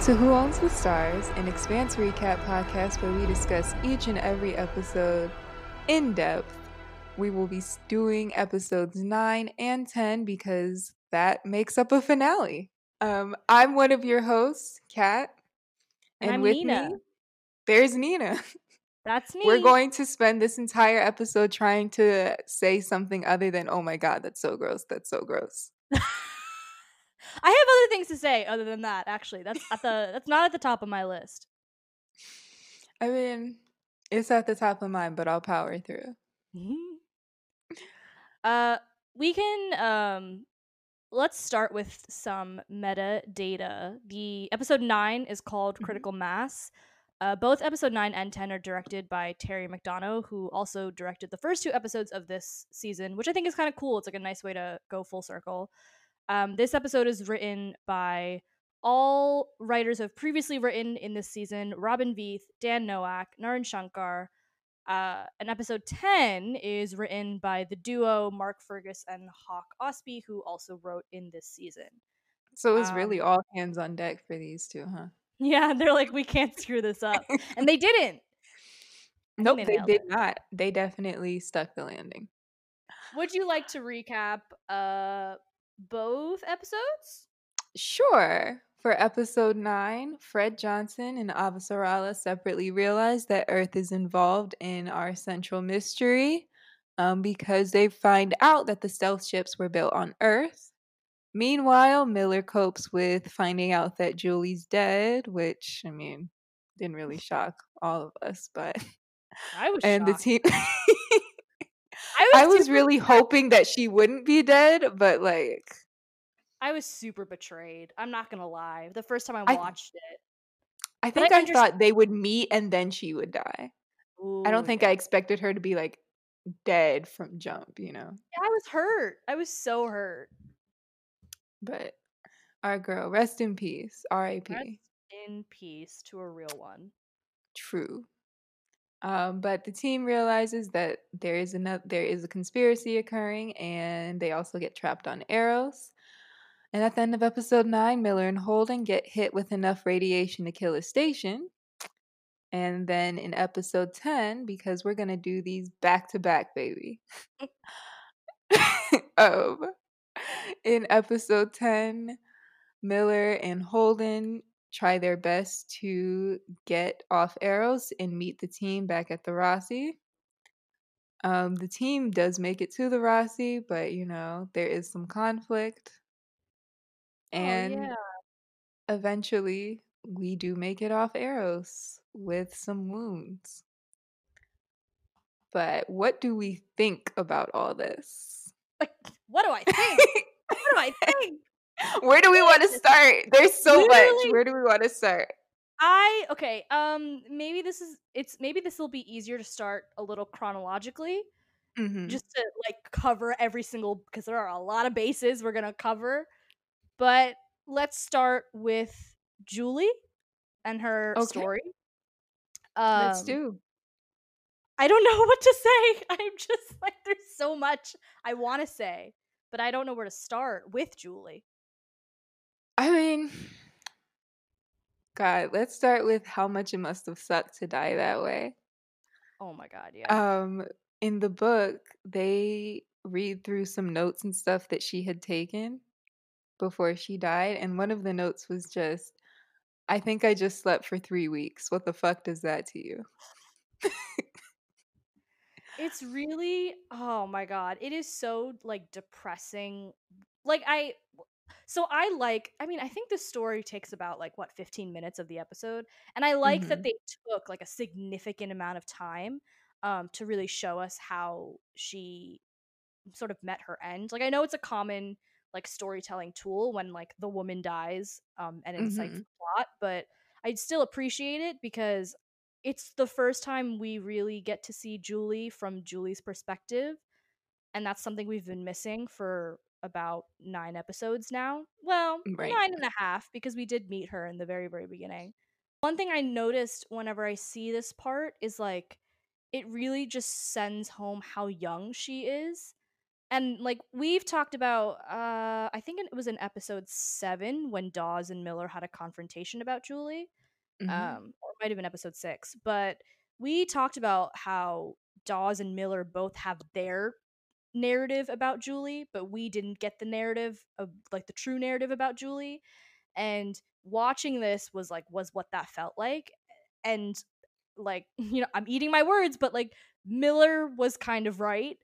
Welcome to Who Owns the Stars, an Expanse recap podcast where we discuss each and every episode in depth. We will be doing episodes 9 and 10 because that makes up a finale. Um, I'm one of your hosts, Kat. And with Nina. me, there's Nina. That's me. We're going to spend this entire episode trying to say something other than, oh my God, that's so gross. That's so gross. I have other things to say other than that. Actually, that's at the that's not at the top of my list. I mean, it's at the top of mine, but I'll power through. uh, we can um, let's start with some metadata. The episode nine is called Mhm. Critical Mass. Uh, both episode 9 and 10 are directed by Terry McDonough, who also directed the first two episodes of this season, which I think is kind of cool. It's like a nice way to go full circle. Um, this episode is written by all writers who have previously written in this season Robin Veith, Dan Nowak, Naren Shankar. Uh, and episode 10 is written by the duo Mark Fergus and Hawk Ostby, who also wrote in this season. So it's really Um, all hands on deck for these two, huh? Yeah, they're like, we can't screw this up. And they didn't. Nope, they they did it. not. They definitely stuck the landing. Would you like to recap uh both episodes? Sure. For episode 9, Fred Johnson and Avasarala separately realize that Earth is involved in our central mystery um, because they find out that the stealth ships were built on Earth. Meanwhile, Miller copes with finding out that Julie's dead, which, I mean, didn't really shock all of us, but. I was And the team. I I was was really hoping that she wouldn't be dead, but like. I was super betrayed. I'm not gonna lie. The first time I I- watched it, I But I think I, underst- thought they would meet and then she would die. I don't think yeah. I expected her to be like dead from jump, you know. Yeah, I was hurt. I was so hurt. But our girl, rest in peace. R.I.P. Rest in peace to a real one. True. Um, but the team realizes that there is another there is a conspiracy occurring and they also get trapped on Eros. And at the end of episode nine, Miller and Holden get hit with enough radiation to kill a station. And then in episode 10, because we're gonna do these back to back, baby. um, in episode 10, Miller and Holden try their best to get off Eros and meet the team back at the Roci. Um, the team does make it to the Roci, but you know, there is some conflict. And oh yeah. eventually we do make it off Eros with some wounds. But what do we think about all this? Like, what do I think? what do I think? Where do we want to start? There's so much. Where do we want to start? I okay. Um, maybe this is it's maybe this will be easier to start a little chronologically, Mhm. just to like cover every single because there are a lot of bases we're gonna cover. But let's start with Julie and her Okay. story. Let's Um, do. I don't know what to say. I'm just like there's so much I want to say, but I don't know where to start with Julie. I mean, God, let's start with how much it must have sucked to die that way. Oh my god, yeah. Um, in the book, they read through some notes and stuff that she had taken before she died, and one of the notes was just, "I think I just slept for three weeks. What the fuck does that to you?" It's really oh my god. It is so like depressing. Like I so I like I mean I think the story takes about like what 15 minutes of the episode and I like that Mhm. they took like a significant amount of time um to really show us how she sort of met her end. Like I know it's a common like storytelling tool when like the woman dies um and incites Mhm. the plot, but I'd still appreciate it because it's the first time we really get to see Julie from Julie's perspective. And that's something we've been missing for about nine episodes now. Well, Right. nine and a half, because we did meet her in the very, very beginning. One thing I noticed whenever I see this part is like it really just sends home how young she is and like we've talked about uh i think it was in episode seven when dawes and miller had a confrontation about julie Mhm. um or it might have been episode six but we talked about how dawes and miller both have their narrative about julie but we didn't get the narrative of like the true narrative about julie and watching this was like was what that felt like and like you know i'm eating my words but like miller was kind of right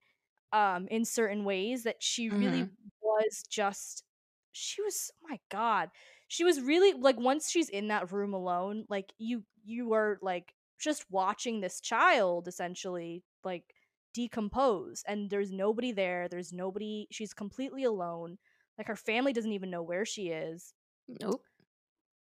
um in certain ways that she really Mhm. was just she was oh my god she was really like once she's in that room alone like you you are like just watching this child essentially like decompose and there's nobody there there's nobody she's completely alone like her family doesn't even know where she is Nope.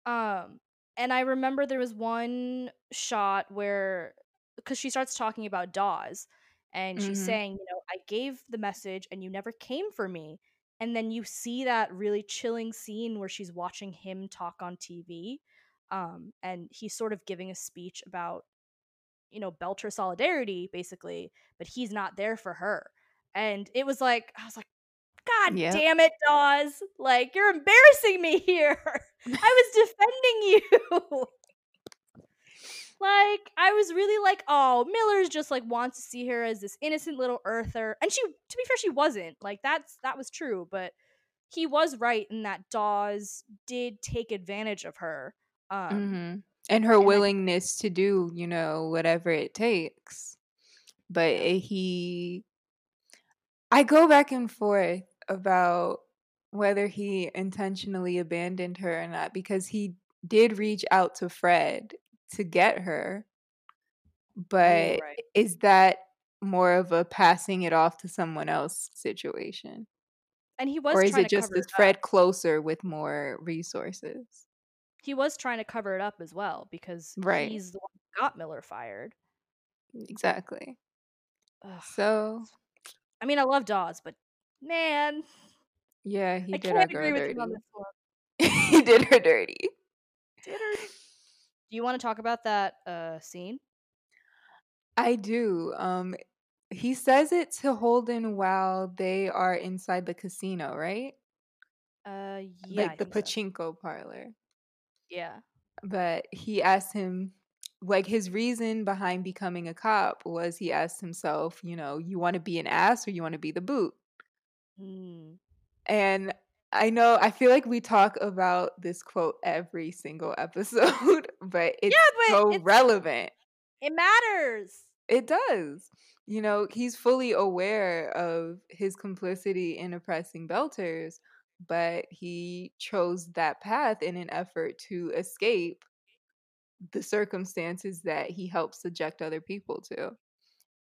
um, and I remember there was one shot where because she starts talking about Dawes and she's Mhm. saying, you know, I gave the message and you never came for me. And then you see that really chilling scene where she's watching him talk on TV. Um, and he's sort of giving a speech about, you know, Belter solidarity, basically, but he's not there for her. And it was like, I was like, God Yep. damn it, Dawes. Like, you're embarrassing me here. I was defending you. like, I was really like, oh, Miller's just like wants to see her as this innocent little earther. And she to be fair, she wasn't. Like, that's that was true, but he was right in that Dawes did take advantage of her. Um Mhm. And her and I- willingness to do, you know, whatever it takes. But eh, he I go back and forth about whether he intentionally abandoned her or not because he did reach out to Fred to get her. But right. is that more of a passing it off to someone else situation? and he was Or is it just cover is it. Fred closer with more resources? He was trying to cover it up as well because Right. he's the one who got Miller fired. Exactly. Ugh. So I mean, I love Dawes, but man, yeah, he I did can't agree with dirty. him on this one. he did her dirty. Did her? Do you want to talk about that uh scene? I do. Um he says it to Holden while they are inside the casino, right? Uh, yeah, like the think so. pachinko parlor. Yeah, But he asked him like his reason behind becoming a cop was he asked himself, you know, you want to be an ass or you want to be the boot? Mm. And I know I feel like we talk about this quote every single episode, but it's but so it's- relevant. it matters. It does. You know, he's fully aware of his complicity in oppressing Belters, but he chose that path in an effort to escape the circumstances that he helped subject other people to.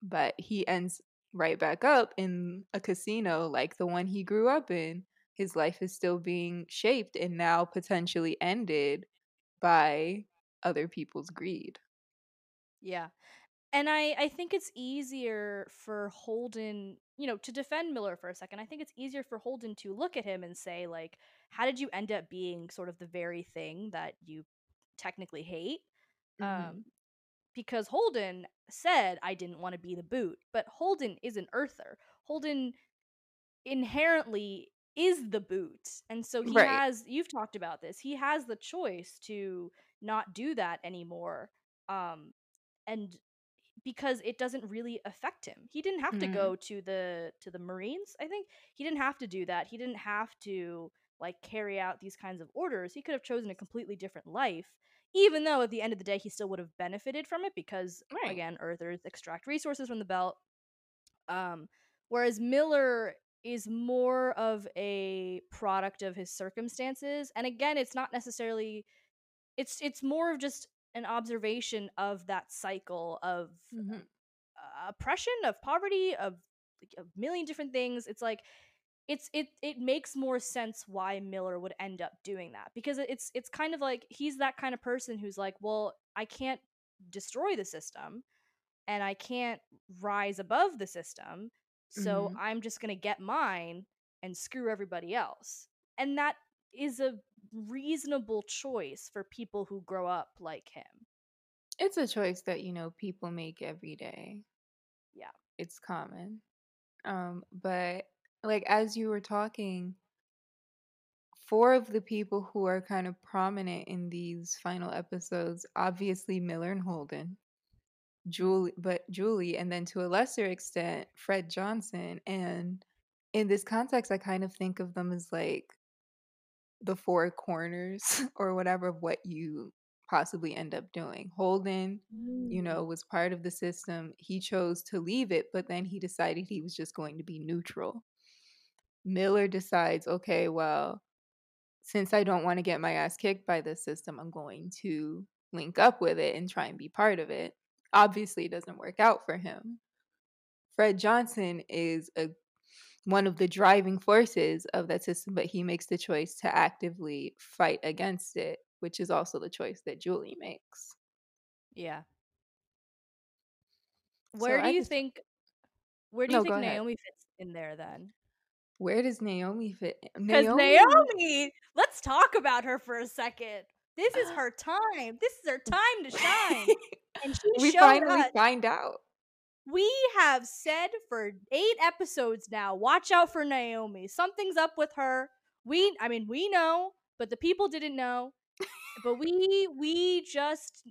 But he ends right back up in a casino like the one he grew up in. His life is still being shaped and now potentially ended by other people's greed. Yeah. And I, I think it's easier for Holden, you know, to defend Miller for a second. I think it's easier for Holden to look at him and say, like, how did you end up being sort of the very thing that you technically hate? Mhm. Um, because Holden said, I didn't want to be the boot, but Holden is an earther. Holden inherently is the boot. And so he Right. has, you've talked about this, he has the choice to not do that anymore. Um, and because it doesn't really affect him. He didn't have to Mhm. go to the to the Marines. I think he didn't have to do that. He didn't have to like carry out these kinds of orders. He could have chosen a completely different life, even though at the end of the day he still would have benefited from it because Right. again, Earthers extract resources from the belt. Um, whereas Miller is more of a product of his circumstances, and again, it's not necessarily. It's it's more of just an observation of that cycle of Mhm. uh, oppression, of poverty, of like, a million different things. It's like it's it it makes more sense why Miller would end up doing that because it's it's kind of like he's that kind of person who's like, well, I can't destroy the system and I can't rise above the system, so Mhm. I'm just going to get mine and screw everybody else. And that is a reasonable choice for people who grow up like him. It's a choice that, you know, people make every day. Yeah. It's common. Um, but like as you were talking, four of the people who are kind of prominent in these final episodes, obviously Miller and Holden, Julie, but Julie, and then to a lesser extent, Fred Johnson. And in this context, I kind of think of them as like the four corners or whatever of what you possibly end up doing. Holden, you know, Mm. was part of the system. He chose to leave it, but then he decided he was just going to be neutral. Miller decides, okay, well, since I don't want to get my ass kicked by this system, I'm going to link up with it and try and be part of it. Obviously, it doesn't work out for him. Fred Johnson is a one of the driving forces of that system, but he makes the choice to actively fight against it, which is also the choice that Julie makes. Yeah. So Where do I you just think where do you no, go think ahead. Naomi fits in there then? Where does Naomi fit? Because Naomi, Naomi, let's talk about her for a second. This is her time. This is her time to shine. And she we showed finally us. find out. We have said for eight episodes now, watch out for Naomi. Something's up with her. We, I mean, we know, but the people didn't know. But we, we just,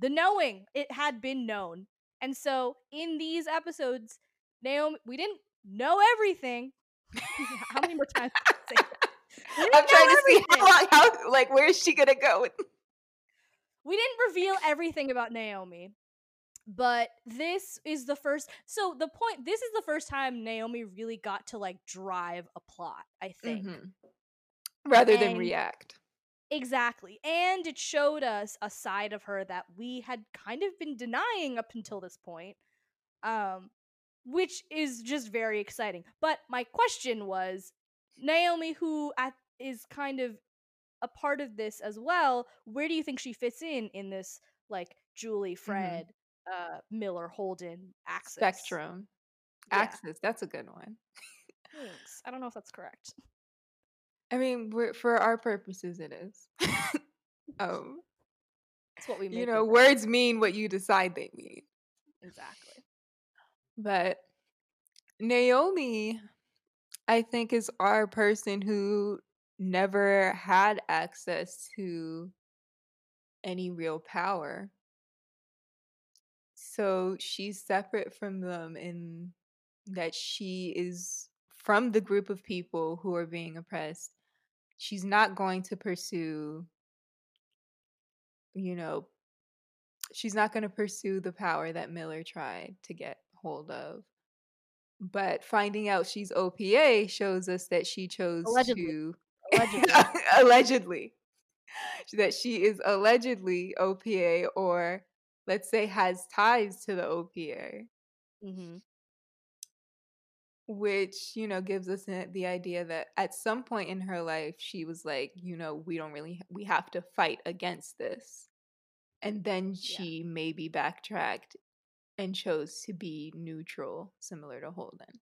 the knowing, it had been known. And so in these episodes, Naomi, we didn't know everything. How many more times? Can I say that? We didn't I'm trying to see how long, how like where is she gonna go? with- we didn't reveal everything about Naomi, but this is the first. So the point, this is the first time Naomi really got to like drive a plot. I think Mhm. Rather than react. exactly, and it showed us a side of her that we had kind of been denying up until this point, um, which is just very exciting. But my question was, Naomi, who at, is kind of a part of this as well, where do you think she fits in in this like Julie, Fred, uh, Miller, Holden axis? Spectrum. Yeah. Axis, that's a good one. Thanks. I don't know if that's correct. I mean, we're, for our purposes, it is. um, It's what we you know, words mean what you decide they mean. exactly. But Naomi, I think, is our person who never had access to any real power. So she's separate from them in that she is from the group of people who are being oppressed. She's not going to pursue, you know, she's not going to pursue the power that Miller tried to get hold of. But finding out she's OPA shows us that she chose Allegedly. to Allegedly. allegedly that she is allegedly OPA or let's say has ties to the OPA, hmm which you know gives us the idea that at some point in her life she was like, you know, we don't really we have to fight against this. And then Yeah. she maybe backtracked and chose to be neutral, similar to Holden.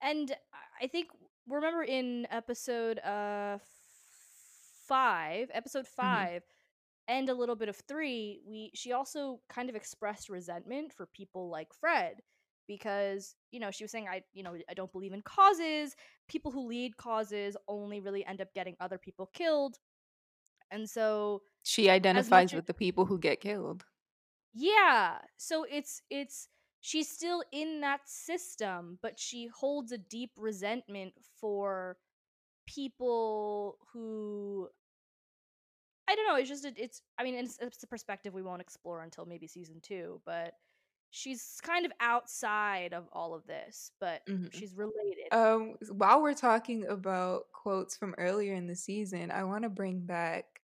And I- think remember in episode uh five, episode 5 and a little bit of three, we she also kind of expressed resentment for people like Fred because you know she was saying I you know I don't believe in causes. People who lead causes only really end up getting other people killed, and so She identifies as- with the people who get killed. Yeah. So it's it's she's still in that system, but she holds a deep resentment for people who I don't know, it's just a, it's I mean it's, it's a perspective we won't explore until maybe season 2, but she's kind of outside of all of this, but Mhm. she's related. Um, while we're talking about quotes from earlier in the season, I want to bring back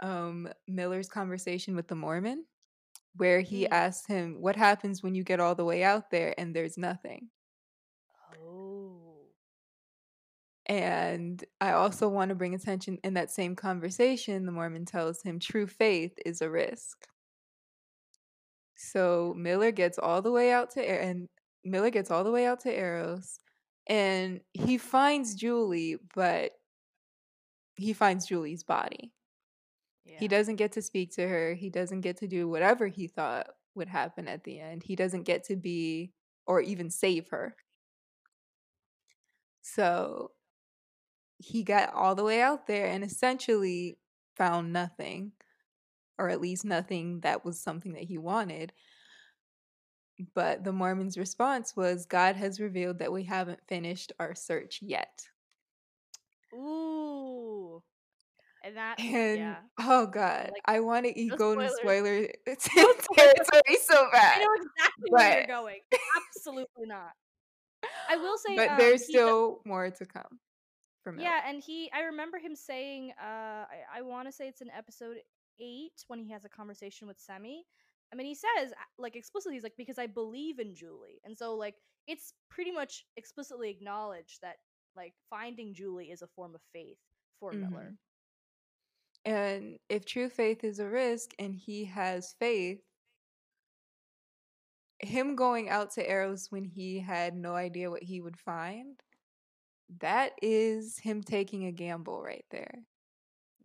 um Miller's conversation with the Mormon, where he Mm. asked him, "What happens when you get all the way out there and there's nothing?" oh. And I also want to bring attention in that same conversation, the Mormon tells him true faith is a risk. So Miller gets all the way out to and Miller gets all the way out to Eros and he finds Julie, but he finds Julie's body. Yeah. He doesn't get to speak to her. He doesn't get to do whatever he thought would happen at the end. He doesn't get to be or even save her. So he got all the way out there and essentially found nothing, or at least nothing that was something that he wanted. But the Mormon's response was God has revealed that we haven't finished our search yet. Ooh. And that And yeah. oh god, Like, I want to no go into spoilers. spoiler No territory so bad. I know exactly where you're going. Absolutely not. I will say but um there's he does- still more to come from Yeah, and he I remember him saying uh I, I want to say it's in episode 8 when he has a conversation with Semi. I mean he says uh, like explicitly he's like because I believe in Julie. And so like it's pretty much explicitly acknowledged that like finding Julie is a form of faith for Miller. And if true faith is a risk and he has faith, him going out to Eros when he had no idea what he would find, that is him taking a gamble right there.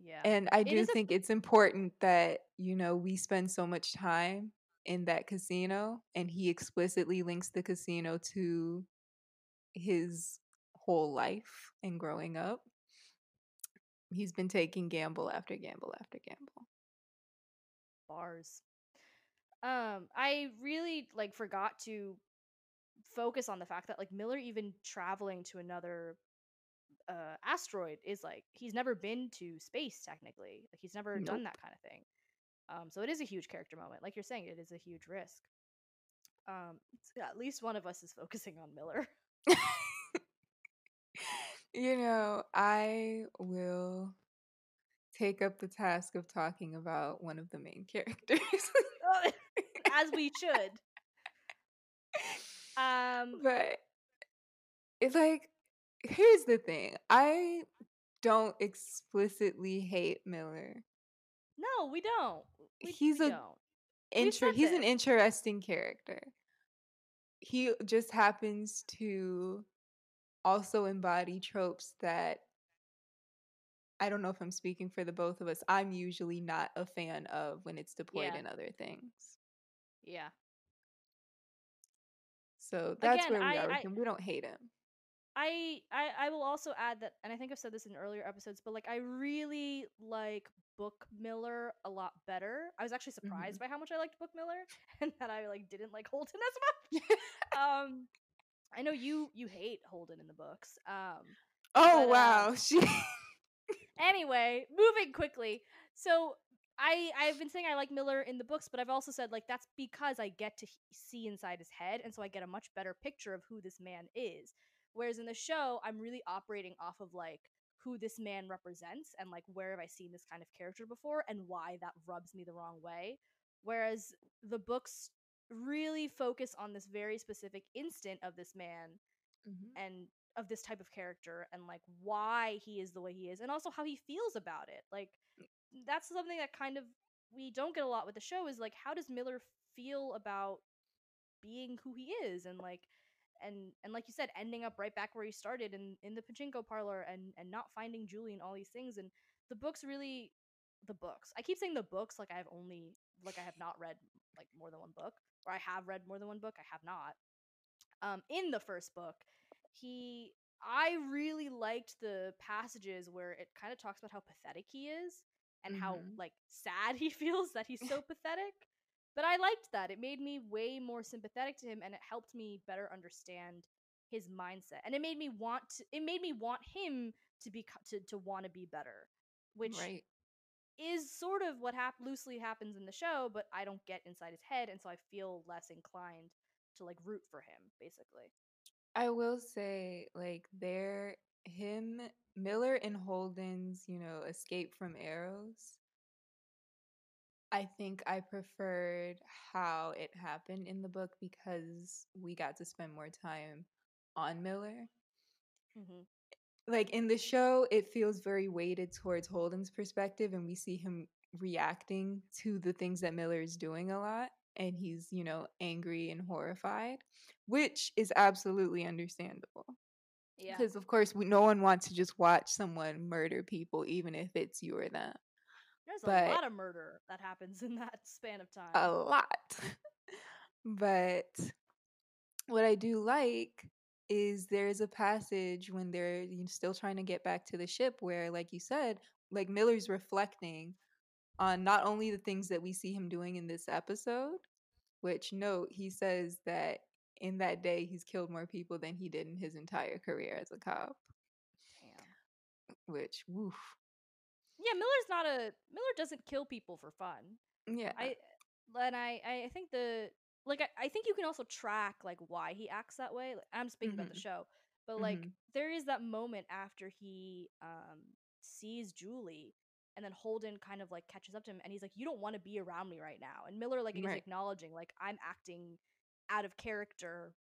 Yeah. And I It do is a- think it's important that, you know, we spend so much time in that casino and he explicitly links the casino to his whole life and growing up. He's been taking gamble after gamble after gamble. bars. Um, I really like forgot to focus on the fact that like Miller even traveling to another uh asteroid is like he's never been to space technically. Like he's never done that kind of thing. Um, so it is a huge character moment. Like you're saying, it is a huge risk. Um, at least one of us is focusing on Miller. You know, I will take up the task of talking about one of the main characters. As we should. Um, but it's like, here's the thing I don't explicitly hate Miller. no, we don't. We, He's we a don't. Inter- he's an interesting character. He just happens to also embody tropes that I don't know if I'm speaking for the both of us. I'm usually not a fan of when it's deployed Yeah. in other things. Yeah. So that's Again, where we I- are with I- him. We don't hate him. I, I I will also add that, and I think I've said this in earlier episodes, but like I really like Book Miller a lot better. I was actually Mm-hmm. surprised by how much I liked Book Miller, and that I like didn't like Holden as much. um, I know you you hate Holden in the books. Um, Oh But, uh, wow, she anyway, moving quickly. So I I've been saying I like Miller in the books, but I've also said like that's because I get to see inside his head, and so I get a much better picture of who this man is. Whereas in the show, I'm really operating off of like who this man represents and like where have I seen this kind of character before and why that rubs me the wrong way. Whereas the books really focus on this very specific instant of this man Mhm. and of this type of character and like why he is the way he is and also how he feels about it like that's something that kind of we don't get a lot with the show is like how does miller feel about being who he is and like and and like you said ending up right back where he started in in the pachinko parlor and and not finding julie and all these things and the books really the books i keep saying the books like i have only like i have not read like more than one book or i have read more than one book i have not um in the first book he i really liked the passages where it kind of talks about how pathetic he is and how Mhm. like sad he feels that he's so pathetic but i liked that it made me way more sympathetic to him and it helped me better understand his mindset and it made me want to, it made me want him to be to, to want to be better which right. Is sort of what hap- loosely happens in the show but i don't get inside his head and so i feel less inclined to like root for him basically I will say, like, there, him, Miller and Holden's, you know, escape from Eros. I think I preferred how it happened in the book because we got to spend more time on Miller. mm-hmm. Like in the show, it feels very weighted towards Holden's perspective, and we see him reacting to the things that Miller is doing a lot. And he's, you know, angry and horrified, which is absolutely understandable. yeah Because of course, we, no one wants to just watch someone murder people, even if it's you or them. there's but- a lot of murder that happens in that span of time A lot. but what I do like is there's a passage when they're still trying to get back to the ship where, like you said, like Miller's reflecting on not only the things that we see him doing in this episode, which note he says that in that day he's killed more people than he did in his entire career as a cop. Damn. Which woof. Yeah, Miller's not a Miller doesn't kill people for fun. Yeah. I and I I think the like I, I think you can also track like why he acts that way. Like, I'm speaking about the Mhm. show, but like Mhm. there is that moment after he um sees Julie and then Holden kind of like catches up to him and he's like, You don't want to be around me right now. And Miller like is acknowledging like I'm acting out of character,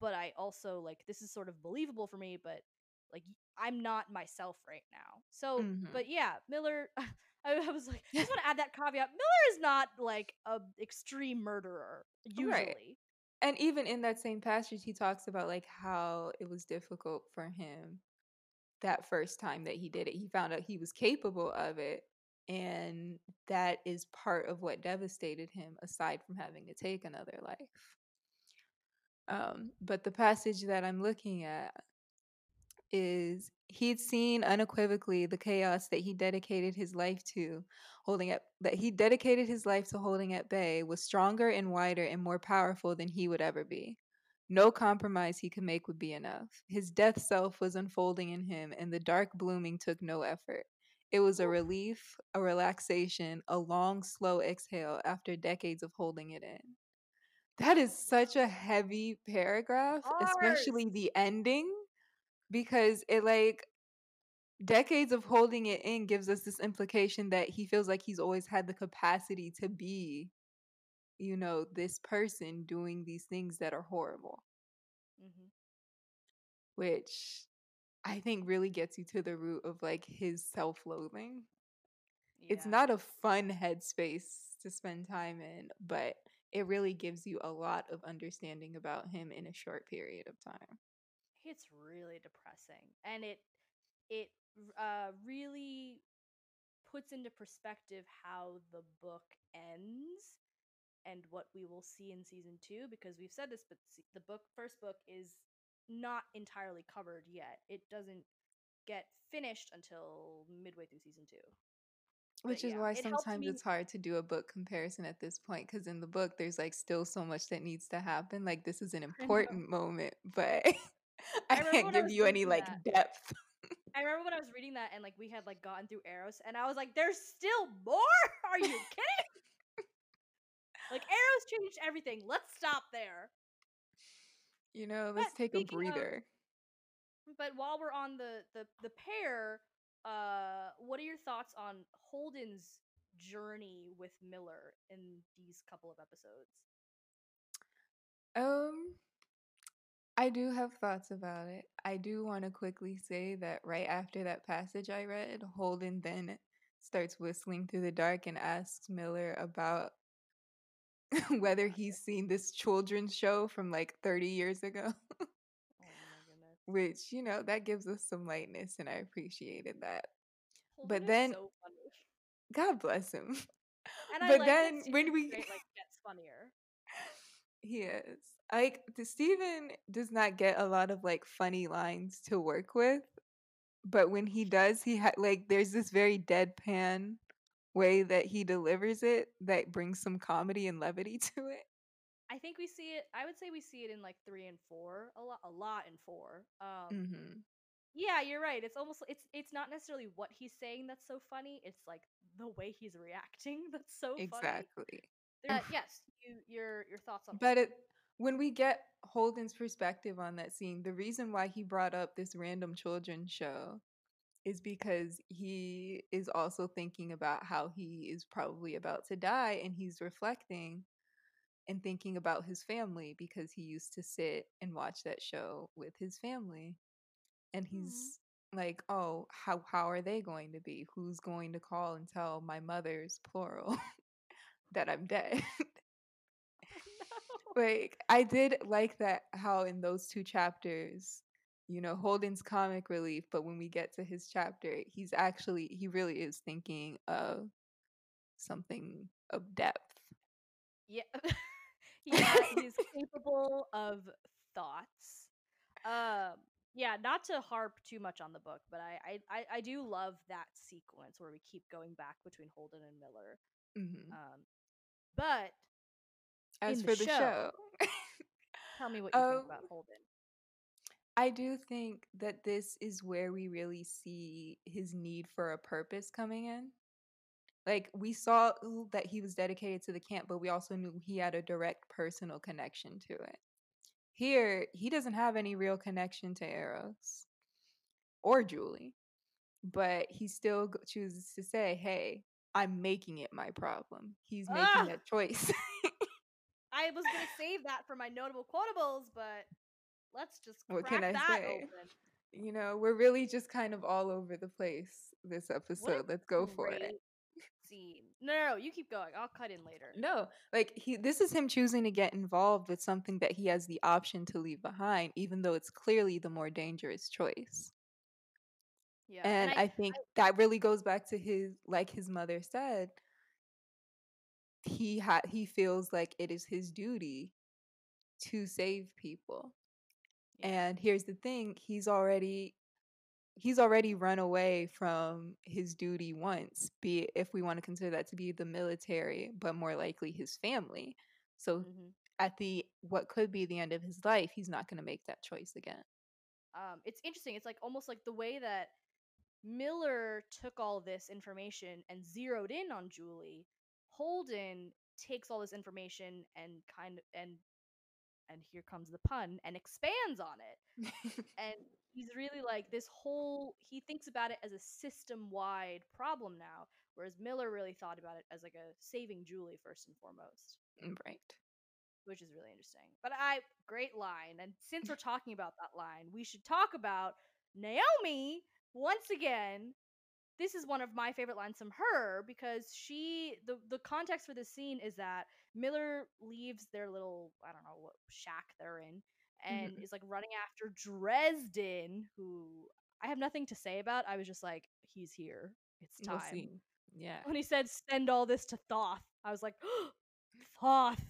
but I also like this is sort of believable for me, but like I'm not myself right now. So Mhm. but yeah, Miller I, I was like, I just want to add that caveat. Miller is not like a extreme murderer usually. And even in that same passage, he talks about like how it was difficult for him that first time that he did it. He found out he was capable of it. And that is part of what devastated him, aside from having to take another life. Um, but the passage that I'm looking at is he'd seen unequivocally the chaos that he dedicated his life to holding at that he dedicated his life to holding at bay was stronger and wider and more powerful than he would ever be. No compromise he could make would be enough. His death self was unfolding in him and the dark blooming took no effort. It was a relief a relaxation a long slow exhale after decades of holding it in. That is such a heavy paragraph especially the ending because it like decades of holding it in gives us this implication that he feels like he's always had the capacity to be you know this person doing these things that are horrible. Mhm. which i think really gets you to the root of like his self-loathing. It's not a fun headspace to spend time in but it really gives you a lot of understanding about him in a short period of time it's really depressing and it it uh really puts into perspective how the book ends and what we will see in season 2 because we've said this but the book first book is not entirely covered yet. It doesn't get finished until midway through season 2 Which But is yeah, why it sometimes me it's hard to do a book comparison at this point because in the book there's like still so much that needs to happen. Like this is an important moment, but I I can't when I give you any like that. depth. I remember when I was reading that and like we had like gotten through Eros and I was like, there's still more? Are you kidding? like Eros changed everything. Let's stop there. You know, let's But take a speaking of- breather. But while we're on the the the pair, uh what are your thoughts on Holden's journey with Miller in these couple of episodes? Um I do have thoughts about it. I do want to quickly say that right after that passage I read, Holden then starts whistling through the dark and asks Miller about whether he's seen this children's show from like 30 years ago. Oh my which you know that gives us some lightness and i appreciated that Holden is then- so god bless him And I but like then when we- like gets funnier. he is like the steven does not get a lot of like funny lines to work with but when he does he ha- like there's this very deadpan way that he delivers it that brings some comedy and levity to it I think we see it. I would say we see it in like three and four a lot, a lot in four. Um, hmm yeah, you're right. It's almost it's it's not necessarily what he's saying that's so funny. It's like the way he's reacting that's so funny. exactly Uh, yes, you your your thoughts on But it when we get Holden's perspective on that scene, the reason why he brought up this random children's show is because he is also thinking about how he is probably about to die and he's reflecting and thinking about his family because he used to sit and watch that show with his family. And mm-hmm. he's like, "Oh, how how are they going to be? Who's going to call and tell my mother's plural that I'm dead?" like I did like that how in those two chapters, you know, Holden's comic relief, but when we get to his chapter, he's actually he really is thinking of something of depth. Yeah, yeah, he's capable of thoughts. um yeah not to harp too much on the book but I, I i do love that sequence where we keep going back between holden and miller Mhm. um but As for the the show- show, tell me what you think about Um, holden I do think that this is where we really see his need for a purpose coming in. Like we saw that he was dedicated to the camp, but we also knew he had a direct personal connection to it. Here, he doesn't have any real connection to Eros or Julie, but he still chooses to say, "Hey, I'm making it my problem." He's making Ah! that choice. i was gonna save that for my notable quotables but let's just What can I that say? open you know, we're really just kind of all over the place this episode. Let's go for it. Scene no, no no you keep going i'll cut in later No, like he this is him choosing to get involved with something that he has the option to leave behind, even though it's clearly the more dangerous choice. yeah And, I, think that really goes back to his like his mother said, he ha- he feels like it is his duty to save people. Yeah. And here's the thing, he's already he's already run away from his duty once, be it if we want to consider that to be the military, but more likely his family. So Mhm. at the what could be the end of his life, he's not going to make that choice again. um, it's interesting. It's like almost like the way that Miller took all this information and zeroed in on Julie. Holden takes all this information and kind of and and here comes the pun and expands on it. And he's really like this whole he thinks about it as a system wide problem now, whereas Miller really thought about it as like a saving Julie first and foremost mm, right. which is really interesting. But I great line. And since we're talking about that line, we should talk about Naomi once again. This is one of my favorite lines from her because she the the context for this scene is that Miller leaves their little I don't know what shack they're in and Mhm. is like running after Dresden who I have nothing to say about. I was just like he's here. It's time. We'll. Yeah. When he said send all this to Thoth, I was like Thoth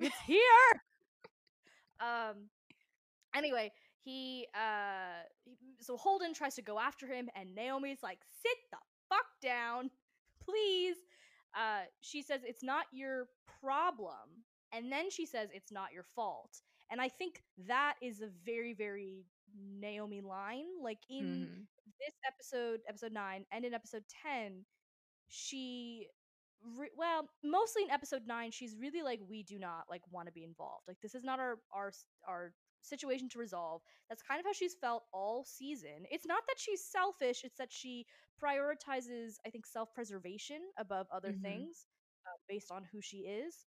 it's here um anyway he uh he- so holden tries to go after him and naomi's like sit the fuck down please. Uh she says it's not your problem. And then she says it's not your fault. And i think that is a very very naomi line like in Mhm. this episode episode 9 and in episode 10 she re- well mostly in episode 9 she's really like we do not like want to be involved. Like this is not our our our situation to resolve that's kind of how she's felt all season it's not that she's selfish it's that she prioritizes i think self-preservation above other Mhm. things uh, based on who she is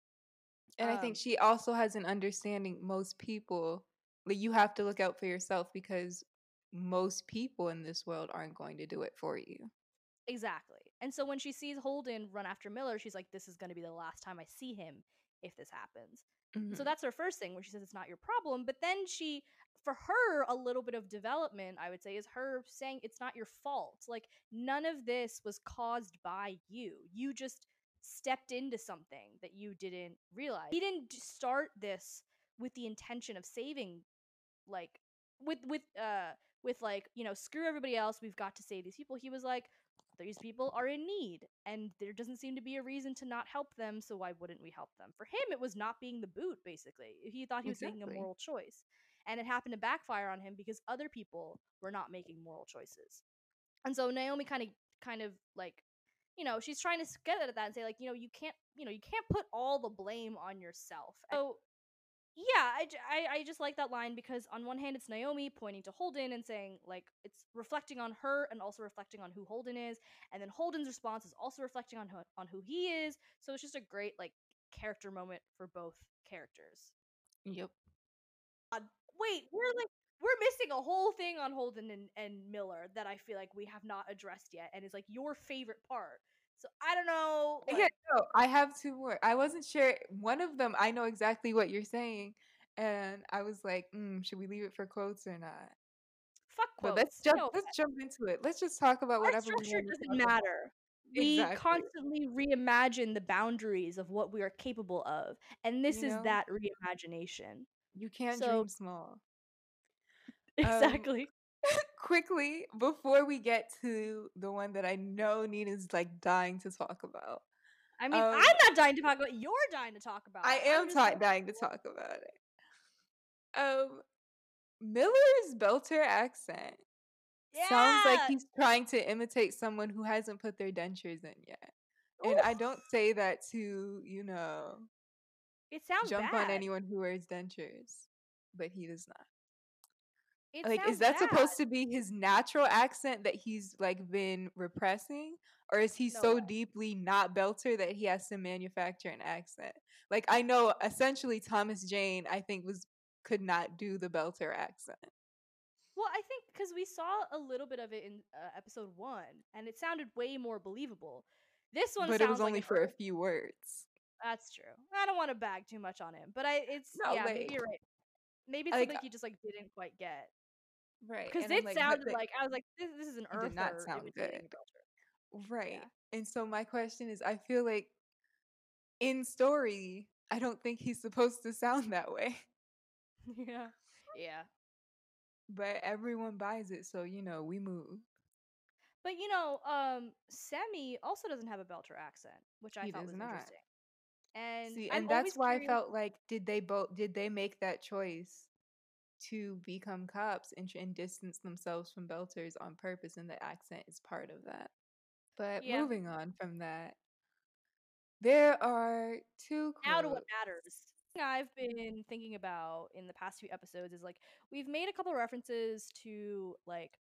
And I Um, think she also has an understanding most people like you have to look out for yourself because most people in this world aren't going to do it for you. Exactly. And so when she sees Holden run after Miller, she's like, this is going to be the last time I see him if this happens. So Mhm. that's her first thing where she says it's not your problem. But then she, for her, a little bit of development, I would say, is her saying it's not your fault. Like, none of this was caused by you. You just stepped into something that you didn't realize. He didn't start this with the intention of saving, like, with, with, uh, with like, you know, screw everybody else. We've got to save these people. He was like, these people are in need and there doesn't seem to be a reason to not help them so why wouldn't we help them for him it was not being the boot basically he thought he was making a moral choice and it happened to backfire on him because other people were not making moral choices and so naomi kind of kind of like you know she's trying to get at that and say like you know you can't you know you can't put all the blame on yourself so yeah I I just like that line because on one hand it's naomi pointing to holden and saying like it's reflecting on her and also reflecting on who holden is and then holden's response is also reflecting on who, on who he is so it's just a great like character moment for both characters Yep. Uh, wait we're like we're missing a whole thing on holden and, and miller that i feel like we have not addressed yet and is like your favorite part so i don't know Yeah, no, I have two more. I wasn't sure. One of them, I know exactly what you're saying, and I was like, mm, should we leave it for quotes or not? fuck But quotes. let's jump. No, let's jump into it. Let's just talk about whatever we structure doesn't matter. We Exactly. constantly reimagine the boundaries of what we are capable of, and this You is know? that reimagination. You can't So- dream small. Exactly. Um, quickly, before we get to the one that I know Nina's like dying to talk about. I mean, Um, I'm not dying to talk about. it, You're dying to talk about. I am I'm just ta- like, dying to talk about it. Um, Miller's Belter accent sounds like he's trying to imitate someone who hasn't put their dentures in yet. And I don't say that to, you know, It sounds jump bad. on anyone who wears dentures, but he does not. It like, is that supposed to be his natural accent that he's like been repressing? Or is he No so way. deeply not Belter that he has to manufacture an accent? Like, I know essentially Thomas Jane, I think, was could not do the Belter accent. Well, I think because we saw a little bit of it in uh, episode one, and it sounded way more believable. This one But it was only an for a few words. That's true. I don't want to bag too much on him, but I it's No, yeah, like- maybe you're right. Maybe it's like, something he just like didn't quite get Right. because it like, sounded the- like I was like, this, this is an It Earther did not sound good. Right. And so my question is I feel like in story, I don't think he's supposed to sound that way. yeah, yeah. But everyone buys it, so you know, we move. But you know, um, Semi also doesn't have a Belter accent, which I He thought was not. interesting. And See, I'm and that's why curious- I felt like did they both did they make that choice to become cops and, and distance themselves from belters on purpose and the accent is part of that. But Yeah. moving on from that, there are two now to what matters. I've been thinking about in the past few episodes is like we've made a couple references to like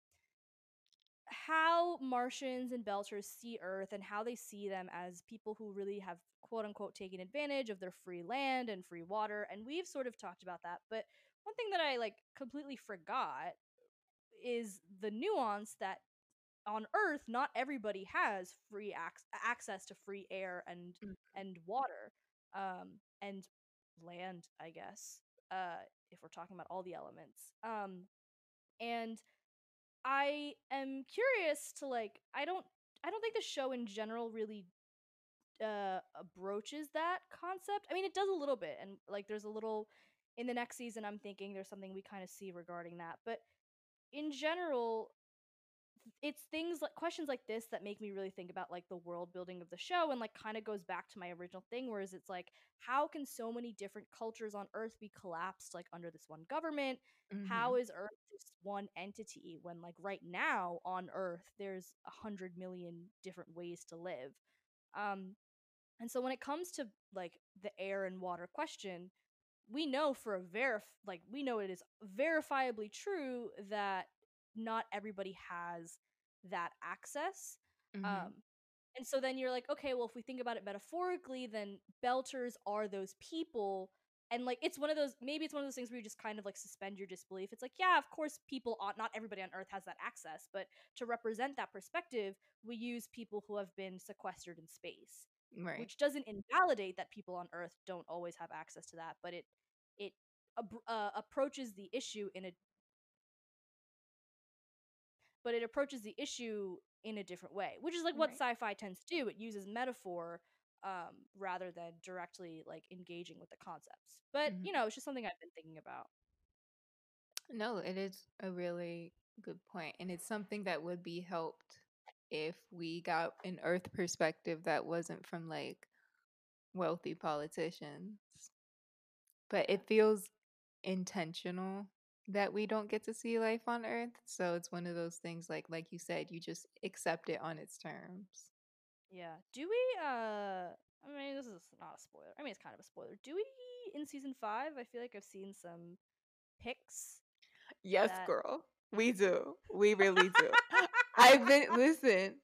how Martians and Belters see Earth and how they see them as people who really have quote unquote taken advantage of their free land and free water. And we've sort of talked about that. But one thing that I like completely forgot is the nuance that on Earth, not everybody has free ac- access to free air and Mm. and water, um, and land, I guess. Uh, if we're talking about all the elements, um, and I am curious to like I don't I don't think the show in general really uh broaches that concept. I mean it does a little bit and like there's a little in the next season I'm thinking there's something we kind of see regarding that. But in general it's things like questions like this that make me really think about like the world building of the show and like kind of goes back to my original thing whereas it's like how can so many different cultures on earth be collapsed like under this one government how Mhm. is earth just one entity when like right now on earth there's a hundred million different ways to live um and so when it comes to like the air and water question we know for a verif like we know it is verifiably true that not everybody has that access Mhm. um and so then you're like okay well if we think about it metaphorically then belters are those people and like it's one of those maybe it's one of those things where you just kind of like suspend your disbelief it's like yeah of course people on not everybody on earth has that access but to represent that perspective we use people who have been sequestered in space right. which doesn't invalidate that people on earth don't always have access to that but it it ab- uh, approaches the issue in a but it approaches the issue in a different way which is like what Right. sci-fi tends to do it uses metaphor um, rather than directly like engaging with the concepts but Mhm. you know it's just something i've been thinking about No, it is a really good point, and it's something that would be helped if we got an Earth perspective that wasn't from like wealthy politicians. But it feels intentional that we don't get to see life on Earth, so it's one of those things like like you said, you just accept it on its terms. yeah do we uh i mean this is not a spoiler i mean it's kind of a spoiler do we in season five i feel like i've seen some pics Yes, That- girl, we do. We really do. I've been listen.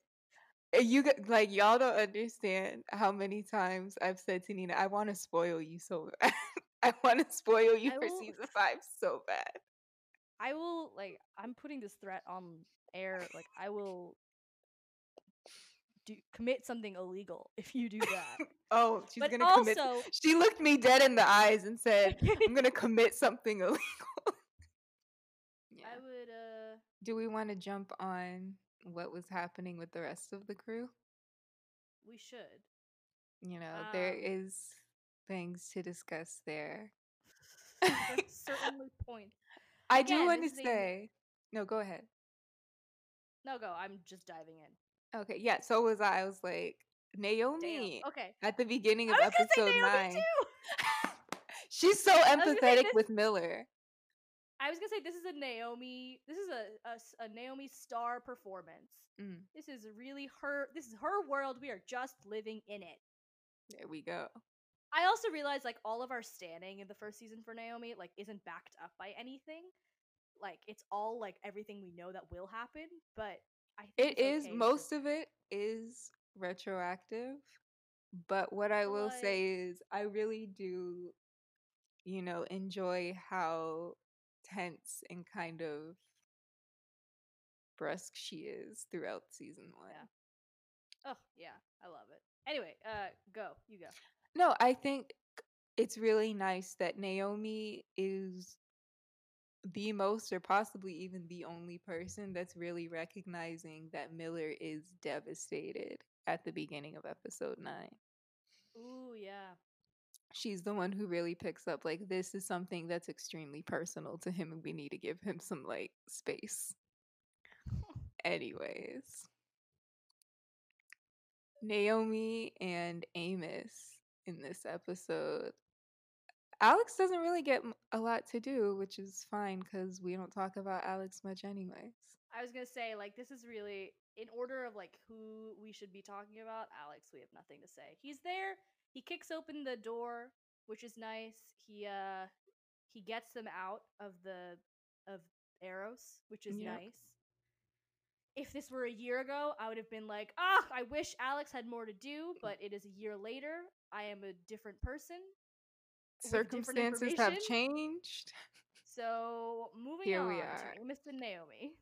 uh, You like y'all don't understand how many times I've said to Nina, "I want to spoil you so bad. I want to spoil you I for will- season five so bad." I will like I'm putting this threat on air. Like I will do commit something illegal if you do that. Oh, she's but gonna commit. She looked me dead in the eyes and said, "I'm gonna commit something illegal." yeah. I would uh Do we want to jump on what was happening with the rest of the crew? we should. You know, there Um, is things to discuss there. There's certainly point. I do want to this is a- say. No, go ahead. No, go. I'm just diving in. Okay, yeah. So was I. I was like Naomi Damn. Okay. at the beginning of was gonna say episode nine. She's so was gonna say empathetic with Miller. I was gonna say this is a Naomi. This is a a Naomi star performance. Mm, This is really her. This is her world. We are just living in it. there we go. I also realized like all of our standing in the first season for Naomi like isn't backed up by anything. Like it's all like everything we know that will happen, but I think it's okay most to- of it is retroactive, but what I will say is I really do, you know, enjoy how tense and kind of brusque she is throughout season one. Yeah. Oh yeah, I love it. Anyway, uh, go you go. No, I think it's really nice that Naomi is the most or possibly even the only person that's really recognizing that Miller is devastated at the beginning of episode 9. Ooh yeah. She's the one who really picks up like this is something that's extremely personal to him and we need to give him some like space. Anyways, Naomi and Amos in this episode. Alex doesn't really get a lot to do, which is fine because we don't talk about Alex much, anyways. I was gonna say like this is really in order of like who we should be talking about. Alex, we have nothing to say. He's there. He kicks open the door, which is nice. He uh he gets them out of the of Eros, which is Yep. nice. If this were a year ago, I would have been like, ah, I wish Alex had more to do, but it is a year later. I am a different person. Circumstances have changed. So moving Here on we are. Amos and Naomi.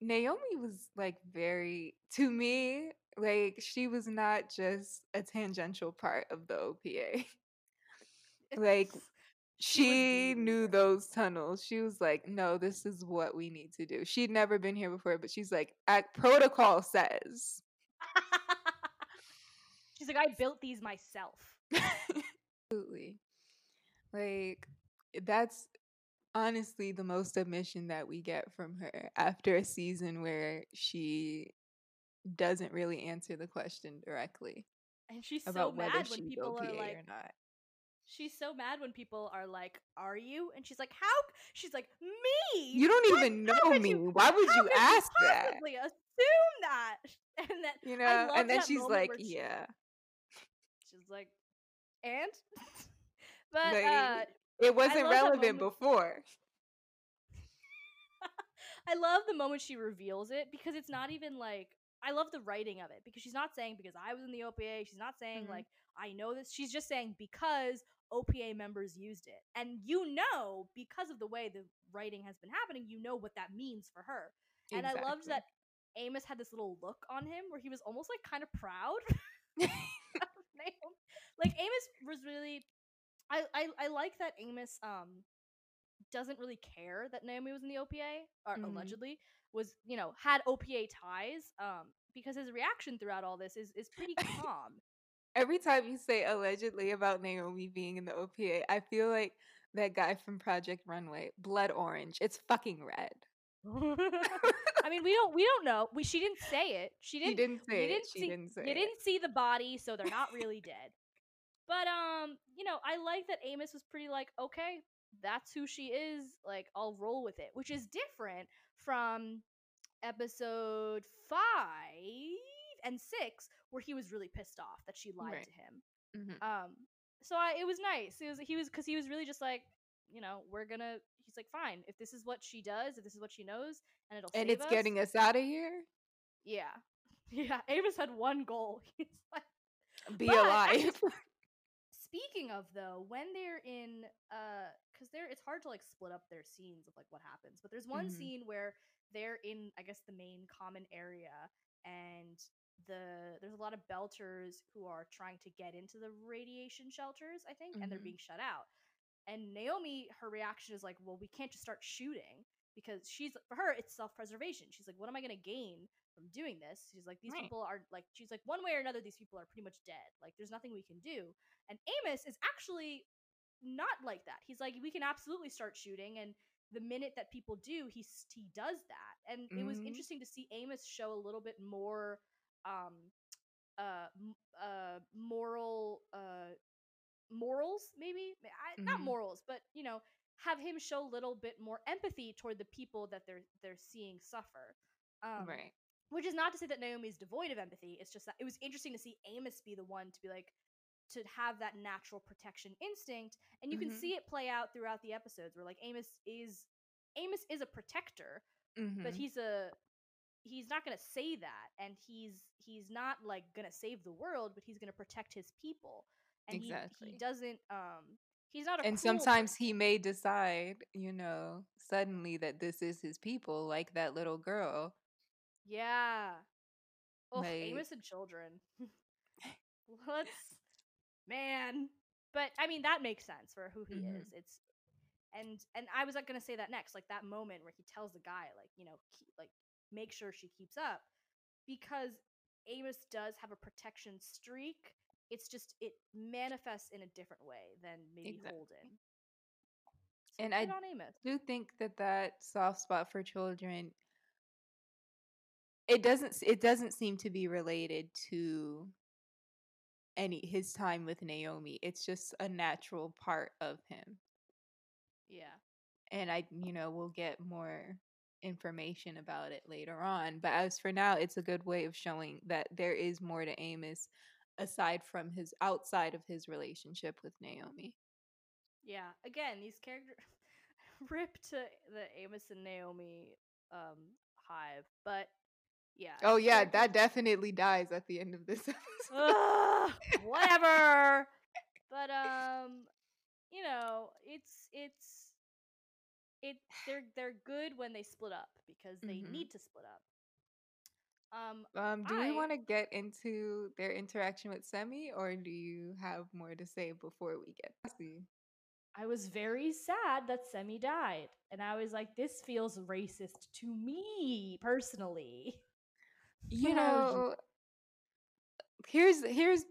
Naomi was like very to me like she was not just a tangential part of the OPA. Like, She knew those tunnels. She was like, "No, this is what we need to do." She'd never been here before, but she's like, "Act protocol says." She's like, I built these myself. Absolutely. Like eh, that's honestly the most admission that we get from her after a season where she doesn't really answer the question directly And she's so mad when people OPA are or like, not. she's so mad when people are like, "Are you?" And she's like, "How?" She's like, "Me? You don't What? even know me. you- Why would you ask that? possibly assume that?" And then You know? And then she's like, she- "Yeah." she's like, "And?" but Like, uh, It wasn't relevant before. I love the moment she reveals it because it's not even like I love the writing of it because she's not saying because I was in the OPA. She's not saying Mhm. like I know this. She's just saying because OPA members used it, and you know because of the way the writing has been happening, you know what that means for her. And I loved that Amos had this little look on him where he was almost like kind of proud. like Amos was really I, I I like that Amos um doesn't really care that Naomi was in the OPA or Mhm. allegedly was you know had OPA ties um because his reaction throughout all this is is pretty calm. Every time you say allegedly about Naomi being in the OPA, I feel like that guy from Project Runway, blood orange. It's fucking red. I mean we don't we don't know. We she didn't say it. She She didn't didn't say didn't she see- didn't say you didn't see the body, so they're not really dead. But um, you know, I like that Amos was pretty like, okay, that's who she is. Like, I'll roll with it, which is different from episode five and six, where he was really pissed off that she lied Right. to him. Mhm. Um, so I, it was nice. It was he was because he was really just like, you know, we're gonna. He's like, fine, if this is what she does, if this is what she knows, and it'll And it's us, getting us out of here. yeah, yeah. Amos had one goal. He's like. Be alive. Speaking of though, when they're in uh cuz they're it's hard to like split up their scenes of like what happens, but there's one Mhm. scene where they're in I guess the main common area and the there's a lot of belters who are trying to get into the radiation shelters, I think, and they're Mhm. being shut out. And Naomi her reaction is like, "Well, we can't just start shooting." Because she's for her, it's self preservation. She's like, what am I gonna gain from doing this? She's like, these Right. people are like, she's like, one way or another, these people are pretty much dead. Like, there's nothing we can do. And Amos is actually not like that. He's like, we can absolutely start shooting. And the minute that people do, he he does that, and it was Mhm. interesting to see Amos show a little bit more um uh uh moral uh morals maybe I, not Mhm. morals but you know have him show a little bit more empathy toward the people that they're they're seeing suffer um right. Which is not to say that Naomi is devoid of empathy. It's just that it was interesting to see Amos be the one to be like to have that natural protection instinct, and you can Mhm. see it play out throughout the episodes where like Amos is Amos is a protector, but Mhm. he's a he's not going to say that and he's he's not like going to save the world but he's going to protect his people and he, Exactly. he doesn't um he's not a and sometimes person. he may decide, you know, suddenly that this is his people, like that little girl. Yeah. Oh Like- amos and children. Let's man. But i mean that makes sense for who he Mhm. is. It's and and i was like gonna say that next like that moment where he tells the guy like you know keep, like make sure she keeps up because amos does have a protection streak it's just it manifests in a different way than maybe Exactly. holden. So And I do think that that soft spot for children it doesn't it doesn't seem to be related to any his time with Naomi. It's just a natural part of him. yeah And I you know, we'll get more information about it later on, but as for now, it's a good way of showing that there is more to Amos aside from his outside of his relationship with Naomi. Yeah, again, these characters rip to the Amos and Naomi um hive, but yeah. Oh yeah, that definitely dies at the end of this episode. Ugh, whatever. But um, you know, it's it's it they're they're good when they split up because they Mhm. need to split up. Um, Um, do I- we want to get into their interaction with Semi, or do you have more to say before we get to see? I was very sad that Semi died, and I was like, this feels racist to me personally. You But I was know, here's here's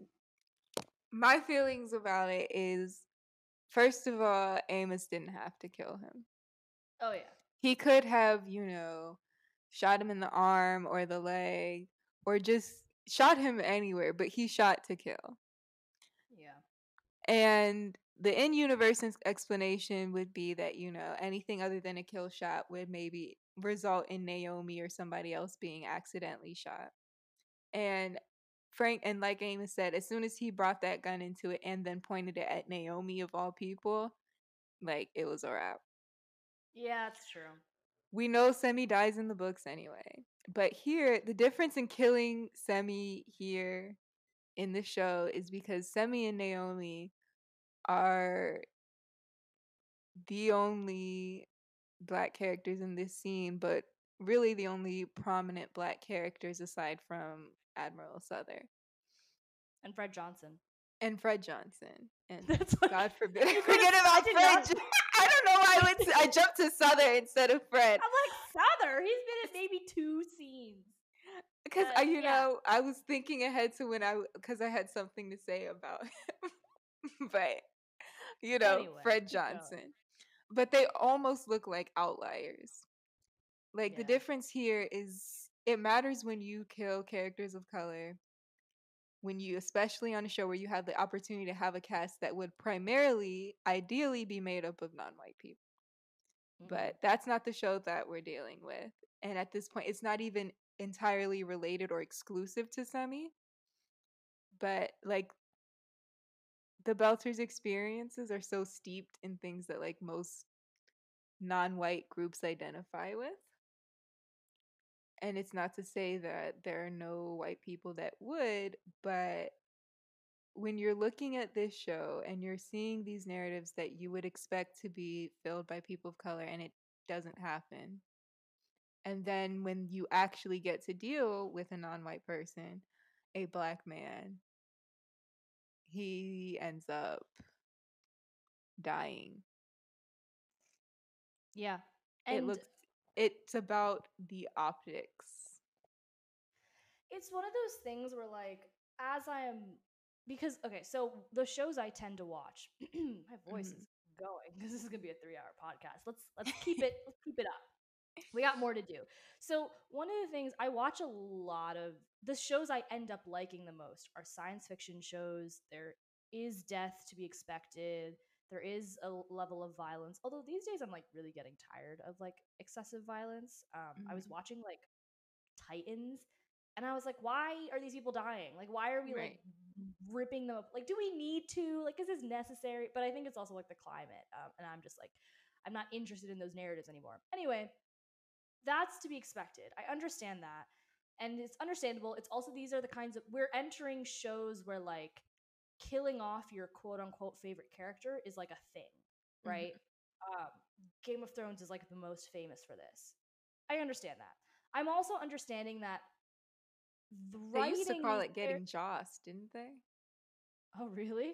my feelings about it is first of all, Amos didn't have to kill him. Oh yeah. He could have, you know, shot him in the arm or the leg or just shot him anywhere, but he shot to kill. Yeah. And the in universe explanation would be that, you know, anything other than a kill shot would maybe result in Naomi or somebody else being accidentally shot. And Frank, and like Amos said, as soon as he brought that gun into it and then pointed it at Naomi of all people, like it was a wrap. Yeah, that's true. We know Semi dies in the books anyway. But here, the difference in killing Semi here in the show is because Semi and Naomi are the only black characters in this scene, but really the only prominent black characters aside from Admiral Souther And Fred Johnson. and Fred Johnson. And That's God forbid I forget about I Fred. not- I don't know why I went. To, I jumped to Souther instead of Fred. I'm like Souther. He's been in maybe two scenes. Because Uh, I, you yeah. know, I was thinking ahead to when I because I had something to say about him, but you know, Anyway, Fred going. Johnson. But they almost look like outliers. Like the difference here is it matters when you kill characters of color. When you, especially on a show where you have the opportunity to have a cast that would primarily, ideally, be made up of non-white people Mm-hmm. but that's not the show that we're dealing with. And at this point, it's not even entirely related or exclusive to Semi. But like the Belters' experiences are so steeped in things that like most non-white groups identify with. And it's not to say that there are no white people that would, but when you're looking at this show and you're seeing these narratives that you would expect to be filled by people of color and it doesn't happen. And then when you actually get to deal with a non white person, a black man, he ends up dying. yeah. it And looks it's about the optics. it's one of those things where like as I am because okay, so the shows I tend to watch, my voice Mhm. is going because this is gonna be a three-hour podcast. Let's let's keep it let's keep it up we got more to do. So, one of the things I watch a lot of the shows I end up liking the most are science fiction shows. There is death to be expected. There is a level of violence. Although these days I'm like really getting tired of like excessive violence. Um, mm-hmm. I was mm-hmm. watching like Titans and I was like, why are these people dying? Like, why are we right. like ripping them up? Like, do we need to? Like, is this necessary? But I think it's also like the climate. Um, and I'm just like, I'm not interested in those narratives anymore. Anyway, that's to be expected. I understand that. And it's understandable. It's also these are the kinds of we're entering shows where like killing off your quote unquote favorite character is like a thing, right? Mm-hmm. Um, Game of Thrones is like the most famous for this. I understand that. I'm also understanding that the they used to call it getting Joss, didn't they? Oh, really?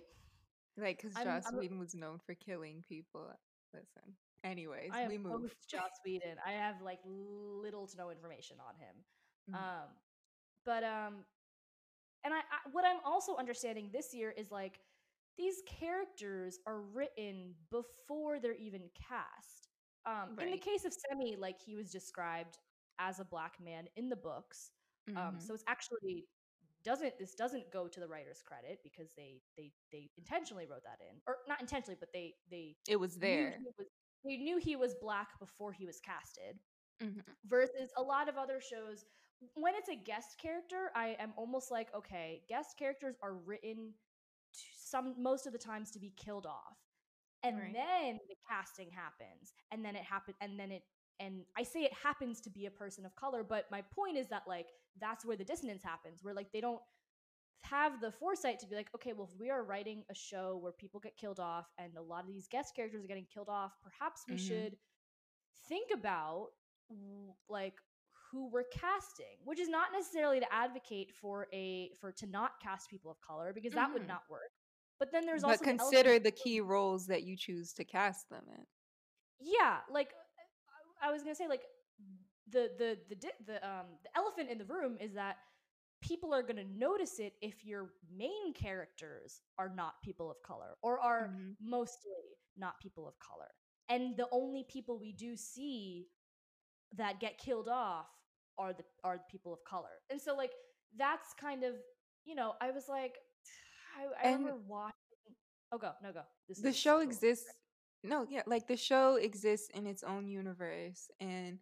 Like, because Joss Whedon was known for killing people. Listen, Anyways, I we move. Joss Whedon. I have like little to no information on him. Mm-hmm. Um, but um, and I, I what I'm also understanding this year is like these characters are written before they're even cast. Um, right. In the case of Semi, like he was described as a black man in the books. Um, mm-hmm. Um, so it's actually doesn't this doesn't go to the writer's credit because they they they intentionally wrote that in or not intentionally but they they it was there was, we knew he was black before he was casted. Mm-hmm. Versus a lot of other shows, when it's a guest character, I am almost like, okay, guest characters are written some most of the times to be killed off, and right. then the casting happens, and then it happens, and then it and I say it happens to be a person of color, but my point is that like that's where the dissonance happens, where like they don't have the foresight to be like, okay, well, if we are writing a show where people get killed off and a lot of these guest characters are getting killed off, perhaps we mm-hmm. should think about like who we're casting, which is not necessarily to advocate for a for to not cast people of color because that mm-hmm. would not work. But then there's also but consider the key roles that you choose to cast them in. Yeah, like I was gonna say, like the the the the um the elephant in the room is that people are going to notice it if your main characters are not people of color or are mm-hmm. mostly not people of color. And the only people we do see that get killed off are the are the people of color. And so like that's kind of, you know, I was like I, I remember watching Oh go, no go. This the show exists no, yeah, like the show exists in its own universe and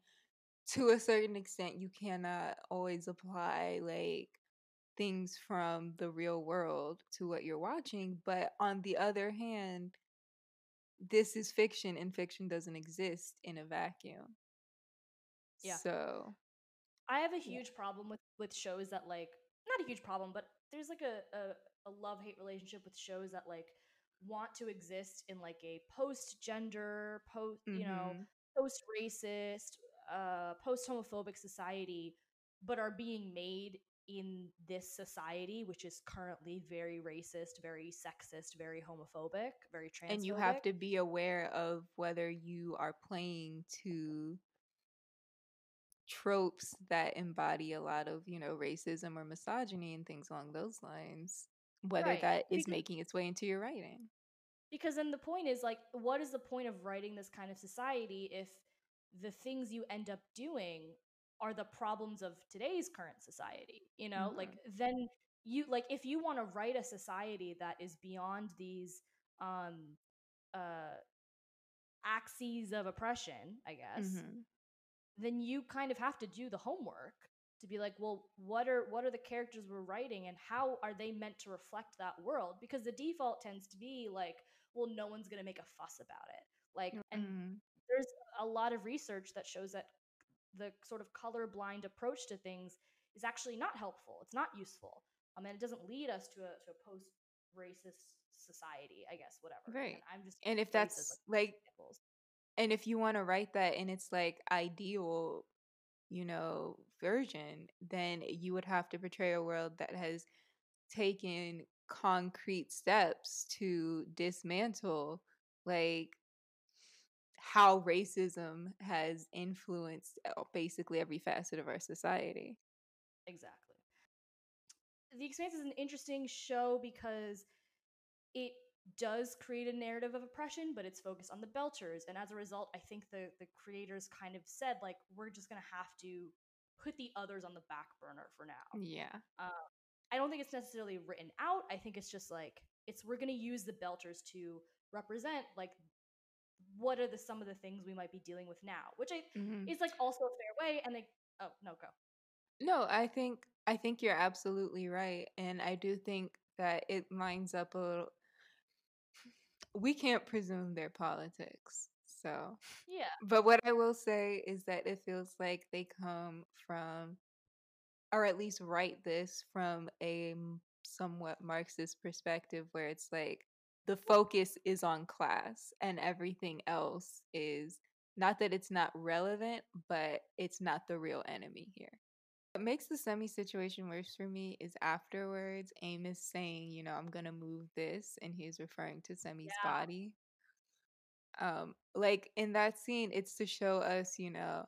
to a certain extent you cannot always apply like things from the real world to what you're watching but on the other hand this is fiction and fiction doesn't exist in a vacuum yeah so i have a huge yeah. problem with with shows that like not a huge problem but there's like a a, a love hate relationship with shows that like want to exist in like a post gender post mm-hmm. you know mm-hmm. post racist uh, post homophobic society, but are being made in this society, which is currently very racist, very sexist, very homophobic, very trans. And you have to be aware of whether you are playing to tropes that embody a lot of, you know, racism or misogyny and things along those lines, whether right. that is because, making its way into your writing. Because then the point is like, what is the point of writing this kind of society if the things you end up doing are the problems of today's current society you know mm-hmm. like then you like if you want to write a society that is beyond these um uh axes of oppression i guess mm-hmm. then you kind of have to do the homework to be like well what are what are the characters we're writing and how are they meant to reflect that world because the default tends to be like well no one's going to make a fuss about it like mm-hmm. and there's a lot of research that shows that the sort of colorblind approach to things is actually not helpful. It's not useful. Um, and it doesn't lead us to a, to a post racist society, I guess, whatever. Right. And I'm just, and if that's like, and if you want to write that in its like ideal, you know, version, then you would have to portray a world that has taken concrete steps to dismantle like how racism has influenced uh, basically every facet of our society. Exactly. The Expanse is an interesting show because it does create a narrative of oppression, but it's focused on the Belters. And as a result, I think the the creators kind of said like we're just gonna have to put the others on the back burner for now. Yeah. Um, I don't think it's necessarily written out. I think it's just like it's we're gonna use the Belters to represent like what are the some of the things we might be dealing with now, which I Mhm. is like also a fair way. And they oh no go No, I think I think you're absolutely right, and I do think that it lines up a little. We can't presume their politics, so. yeah But what I will say is that it feels like they come from, or at least write this from a somewhat Marxist perspective, where it's like the focus is on class and everything else is not that it's not relevant, but it's not the real enemy here. What makes the semi situation worse for me is afterwards Amos saying, you know, I'm gonna move this, and he's referring to Semi's Yeah. body. Um, like in that scene, it's to show us, you know,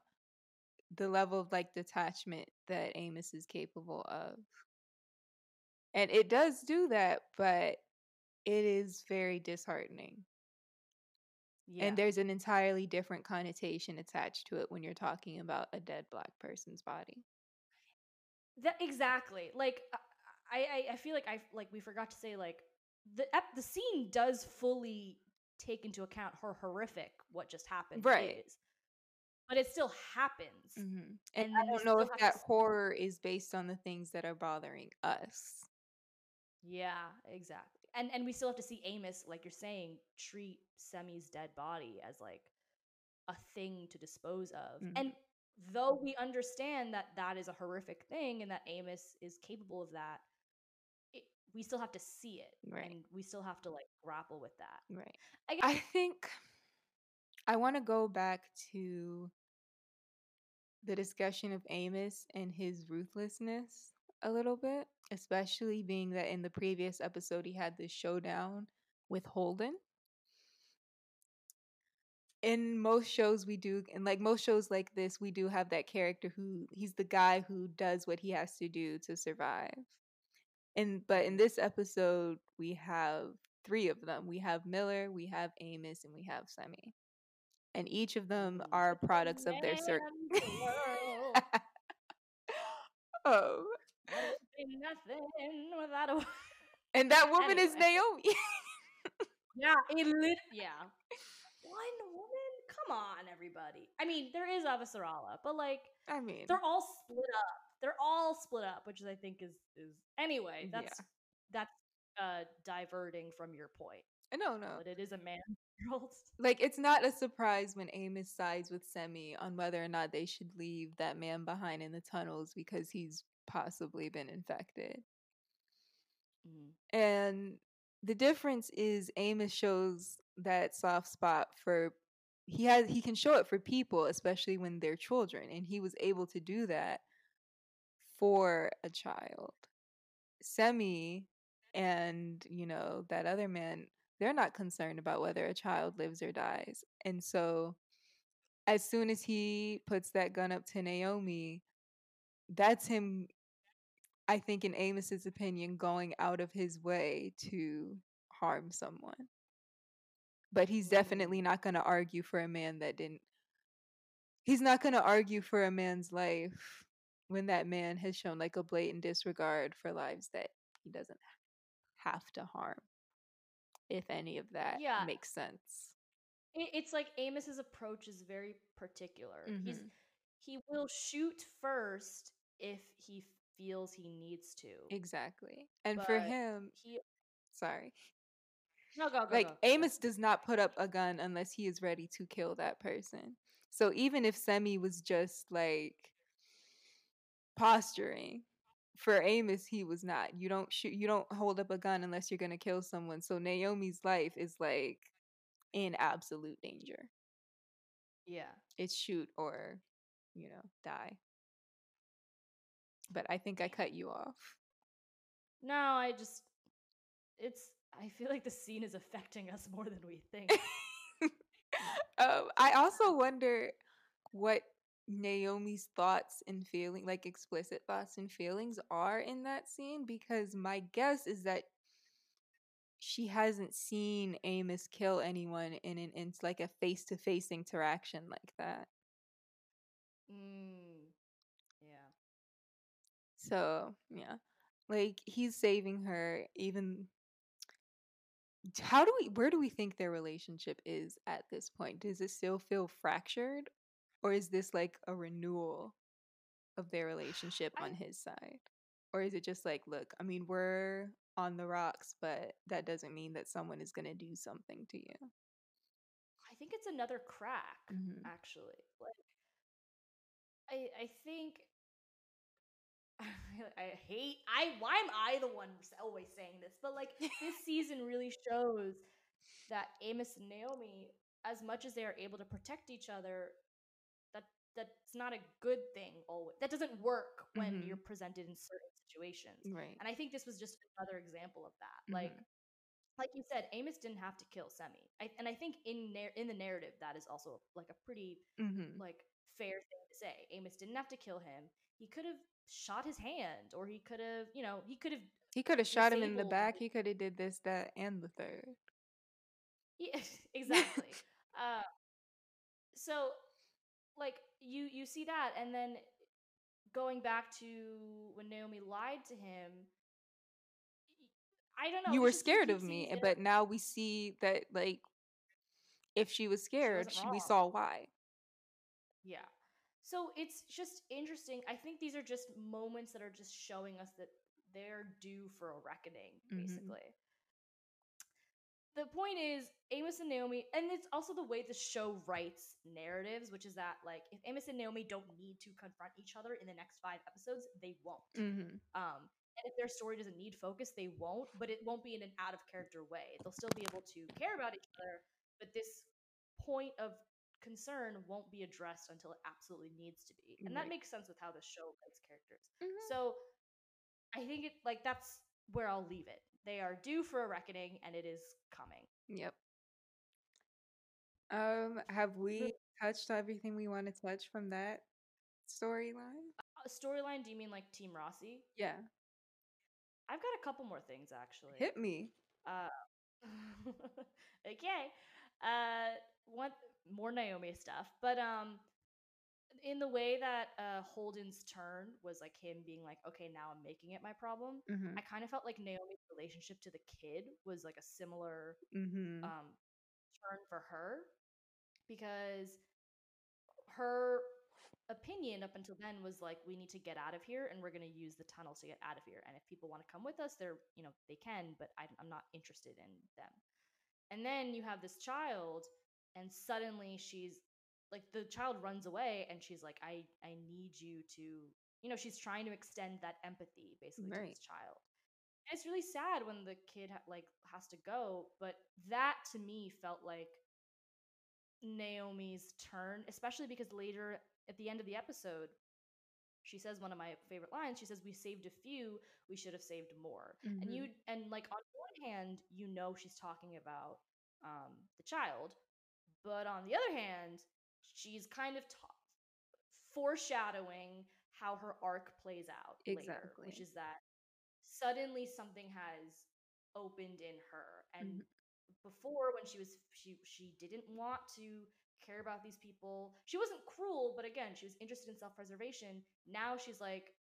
the level of like detachment that Amos is capable of. And it does do that, but it is very disheartening. yeah And there's an entirely different connotation attached to it when you're talking about a dead black person's body. That exactly. Like I, I, I feel like I like we forgot to say like the the scene does fully take into account how horrific what just happened Right. is, but it still happens. hmm And And I don't know if that horror is based on the things that are bothering us. Yeah, exactly. And and we still have to see Amos, like you're saying, treat Semi's dead body as like a thing to dispose of. Mhm. And though we understand that that is a horrific thing and that Amos is capable of that, it, we still have to see it, Right. and we still have to like grapple with that. Right. I guess, I think I want to go back to the discussion of Amos and his ruthlessness a little bit, especially being that in the previous episode he had this showdown with Holden. In most shows we do and like most shows like this we do have that character who he's the guy who does what he has to do to survive. And but in this episode we have three of them. We have Miller, we have Amos, and we have Semi. And each of them are products of their circle. man of the world? oh, Would be nothing without a. and that woman is Naomi. Yeah, it lit. Yeah. One woman? Come on, everybody. I mean, there is Avasarala, but like I mean, they're all split up. They're all split up, which I think is is anyway. Yeah. That's that's uh diverting from your point, no, no. but it is a man. Like it's not a surprise when Amos sides with Semi on whether or not they should leave that man behind in the tunnels because he's possibly been infected. Mm. And the difference is Amos shows that soft spot for he has he can show it for people, especially when they're children, and he was able to do that for a child. Semi and you know that other man, they're not concerned about whether a child lives or dies. And so as soon as he puts that gun up to Naomi, that's him I think in Amos's opinion going out of his way to harm someone. But he's definitely not going to argue for a man that didn't He's not going to argue for a man's life when that man has shown like a blatant disregard for lives that he doesn't have to harm. If any of that Yeah. makes sense. It's like Amos's approach is very particular. He's Mhm. he will shoot first if he feels he needs to. Exactly. And for him, He sorry. no go go like go. Amos does not put up a gun unless he is ready to kill that person. So even if Semi was just like posturing, for Amos he was not. You don't shoot you don't hold up a gun unless you're going to kill someone. So Naomi's life is like in absolute danger. Yeah. It's shoot or, you know, die. But I think I cut you off. No, I just it's I feel like the scene is affecting us more than we think. um, I also wonder what Naomi's thoughts and feeling, like explicit thoughts and feelings, are in that scene because my guess is that she hasn't seen Amos kill anyone in an in like a face to face interaction like that. Mm. So yeah, like he's saving her. Even how do we? Where do we think their relationship is at this point? Does it still feel fractured, or is this like a renewal of their relationship I on his side, or is it just like, look, I mean, we're on the rocks, but that doesn't mean that someone is gonna do something to you. I think it's another crack, Mhm. actually. Like I I think I hate I why am I the one always saying this? But like this season really shows that Amos and Naomi, as much as they are able to protect each other, that that's not a good thing always. That doesn't work when you're presented in certain situations. Right. And I think this was just another example of that. Like Mhm. like you said, Amos didn't have to kill Semi. I, and I think in nar- in the narrative that is also like a pretty Mhm. like fair thing to say. Amos didn't have to kill him. He could have shot his hand, or he could have, you know, he could have. He could have shot him in the back. He could have did this, that, and the third. Yeah, exactly. uh, so, like you you see that, and then going back to when Naomi lied to him. I don't know. you were just scared of me, it- but now we see that like if she was scared, wasn't she, we saw why. Yeah. So it's just interesting. I think these are just moments that are just showing us that they're due for a reckoning, Mhm. basically. The point is, Amos and Naomi, and it's also the way the show writes narratives, which is that, like, if Amos and Naomi don't need to confront each other in the next five episodes, they won't. Mm-hmm. Um, and if their story doesn't need focus, they won't, but it won't be in an out of character way. They'll still be able to care about each other, but this point of concern won't be addressed until it absolutely needs to be. And that makes sense with how the show writes characters. Mhm. So I think it like that's where I'll leave it. They are due for a reckoning and it is coming. Yep. Um, have we touched everything we want to touch from that storyline? Uh, storyline, do you mean like Team Roci? Yeah. I've got a couple more things actually. Hit me. Uh, okay. Uh, one more Naomi stuff, but um, in the way that uh Holden's turn was like him being like, okay, now I'm making it my problem. Mm-hmm. I kind of felt like Naomi's relationship to the kid was like a similar Mm-hmm. um turn for her because her opinion up until then was like we need to get out of here and we're going to use the tunnel to get out of here and if people want to come with us they're you know they can but I, i'm not interested in them and then you have this child and suddenly she's like the child runs away and she's like i i need you to you know she's trying to extend that empathy basically to this child. And it's really sad when the kid ha- like has to go but that to me felt like naomi's turn especially because later at the end of the episode she says one of my favorite lines she says we saved a few we should have saved more Mhm. and you and like on one hand you know she's talking about um the child but on the other hand she's kind of ta- foreshadowing how her arc plays out later which is that suddenly something has opened in her and Mhm. before when she was she she didn't want to care about these people. She wasn't cruel but again she was interested in self-preservation. Now she's like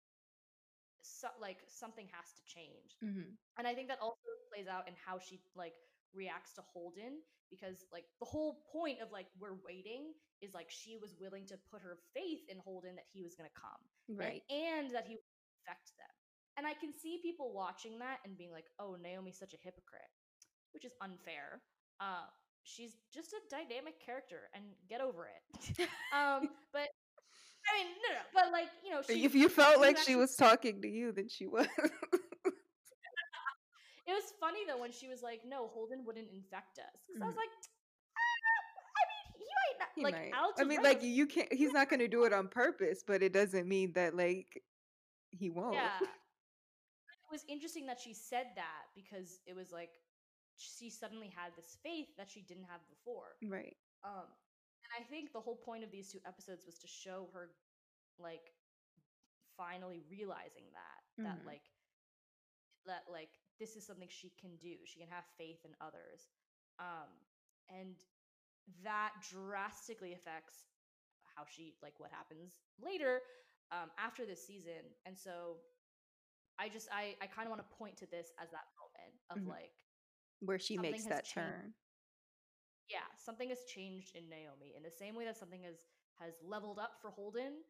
so, like something has to change. Mm-hmm. and i think that also plays out in how she like reacts to holden because like the whole point of like we're waiting is like she was willing to put her faith in holden that he was going to come and- Right. and, that he would affect them. And i can see people watching that and being like oh naomi's such a hypocrite which is unfair. Uh she's just a dynamic character and get over it um but i mean no no but like you know she if you felt like she was talking to you, then she was. it was funny though when she was like no holden wouldn't infect us because i was Mhm. like "Ah, i mean he might not He like might. I mean, like you can't. He's not going to do it on purpose, but it doesn't mean that like he won't. Yeah. it was interesting that she said that because it was like she suddenly had this faith that she didn't have before. Right. Um and I think the whole point of these two episodes was to show her like finally realizing that that Mhm. like that like this is something she can do. She can have faith in others. Um, and that drastically affects how she like what happens later um, after this season. And so I just I I kind of want to point to this as that moment of Mhm. like Where she Something makes that changed. turn. yeah, something has changed in Naomi in the same way that something has has leveled up for Holden.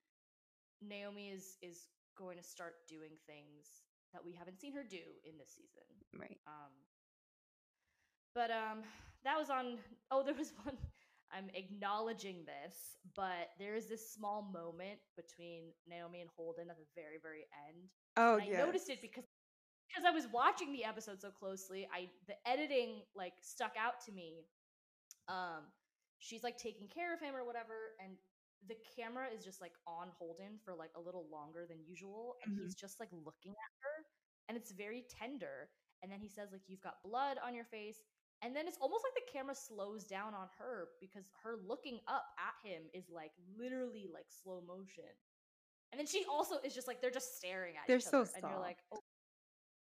Naomi is is going to start doing things that we haven't seen her do in this season. Right. Um, but um, that was on. Oh, there was one. I'm acknowledging this, but there is this small moment between Naomi and Holden at the very, very end. Oh And I yeah. noticed it because because I was watching the episode so closely. I the editing like stuck out to me. Um, she's like taking care of him or whatever, and the camera is just like on Holden for like a little longer than usual, and Mhm. he's just like looking at her, and it's very tender. And then he says like you've got blood on your face, and then it's almost like the camera slows down on her because her looking up at him is like literally like slow motion. And then she also is just like they're just staring at They're each so other, and you're like, oh,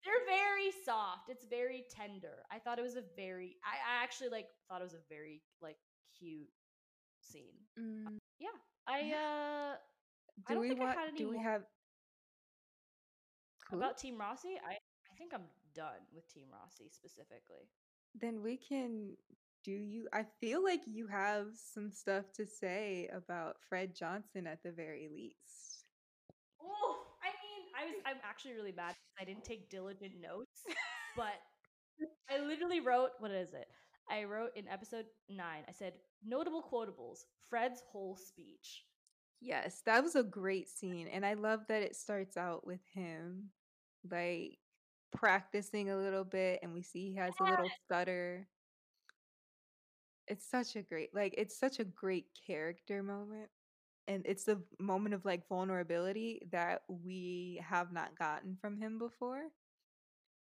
they're very soft. It's very tender. I thought it was a very, I, I actually like thought it was a very like cute scene. Mm, Yeah, I uh do don't we think I want? had any do we have? Cool. about Team Roci. I I think I'm done with Team Roci specifically. then we can do you. I feel like you have some stuff to say about Fred Johnson at the very least. Oh, I was I'm actually really mad because I didn't take diligent notes, but I literally wrote what is it? I wrote in episode nine. I said notable quotables. Fred's whole speech. Yes, that was a great scene. And I love that it starts out with him like practicing a little bit and we see he has a little stutter. It's such a great like it's such a great character moment. And it's the moment of like vulnerability that we have not gotten from him before.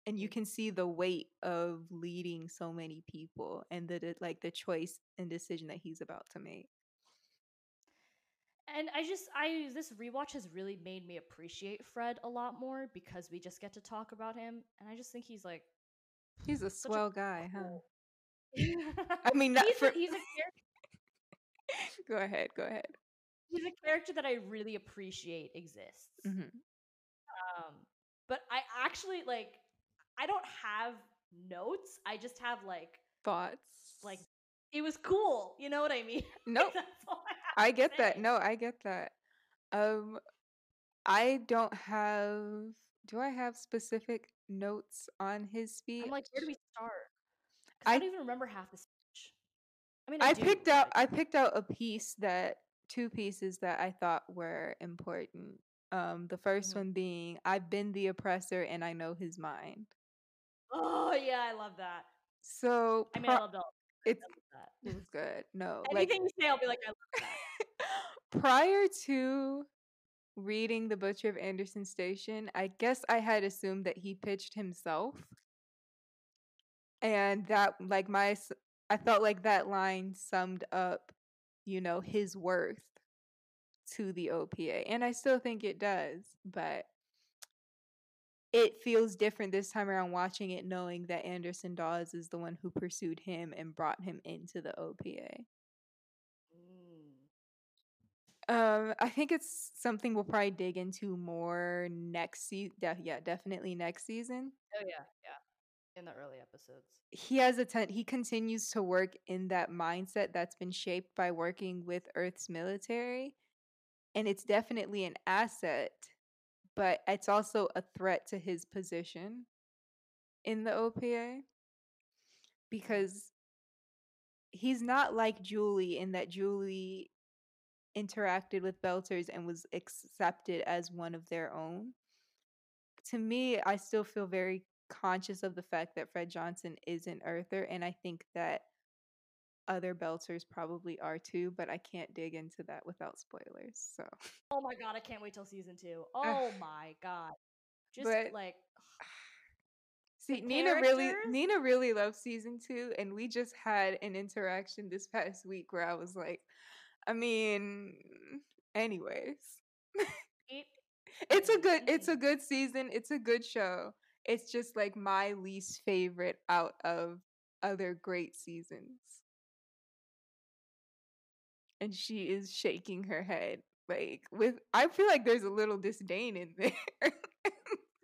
And you Mm. can see the weight of leading so many people and the the- like the choice and decision that he's about to make. And I just I this rewatch has really made me appreciate Fred a lot more because we just get to talk about him, and I just think he's like He's a such a swell guy, huh? I mean, not he's, for a, he's a character. go ahead, go ahead. He's a character that I really appreciate exists. Mhm. Um, but I actually like I don't have notes. I just have like Thoughts? like it was cool. You know what I mean? Nope. I, I get that. No, I get that. Um, I don't have. Do I have specific notes on his speech? I'm like, where do we start? I, I- don't even remember half the speech. I mean, I do, picked out. I picked out a piece that two pieces that I thought were important. Um, the 1st Mhm. one being, "I've been the oppressor and I know his mind." Oh yeah, I love that. So I mean, I pro- it's I love that. it was good. No, like Anything you say, I'll be like, I love that. prior to reading The Butcher of Anderson Station, I guess I had assumed that he pitched himself. And that, like, my, I felt like that line summed up, you know, his worth to the OPA. And I still think it does, but it feels different this time around watching it, knowing that Anderson Dawes is the one who pursued him and brought him into the OPA. Mm. Um, I think it's something we'll probably dig into more next season. yeah, definitely next season. Oh yeah, yeah. In the early episodes. He has a ten- he continues to work in that mindset that's been shaped by working with Earth's military, and it's definitely an asset, but it's also a threat to his position in the OPA because he's not like Julie in that Julie interacted with Belters and was accepted as one of their own. To me, I still feel very conscious of the fact that Fred Johnson is an Earther, and I think that other Belters probably are too, but I can't dig into that without spoilers. So, Oh my god, I can't wait till season two. Oh my god. Just But- like see, Nina really? Nina really loves season two, and we just had an interaction this past week where I was like, I mean, anyways. it it's a good it's a good season it's a good show it's just like my least favorite out of other great seasons. And she is shaking her head like with I feel like there's a little disdain in there.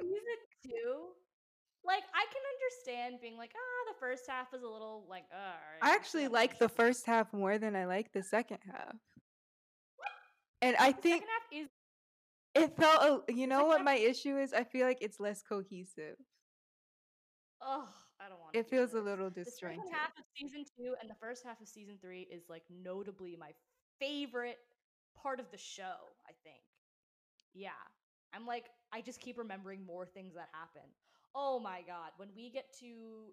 Season two, like I can understand being like, ah, the first half was a little like, uh, I actually like the first half more than I like the second half. And I the think second half is it felt, you know what my issue is? I feel like it's less cohesive. oh, I don't want. It feels a little disjointed. The second half of season two and the first half of season three is like notably my favorite part of the show. I think. Yeah, I'm like I just keep remembering more things that happen. Oh my god, when we get to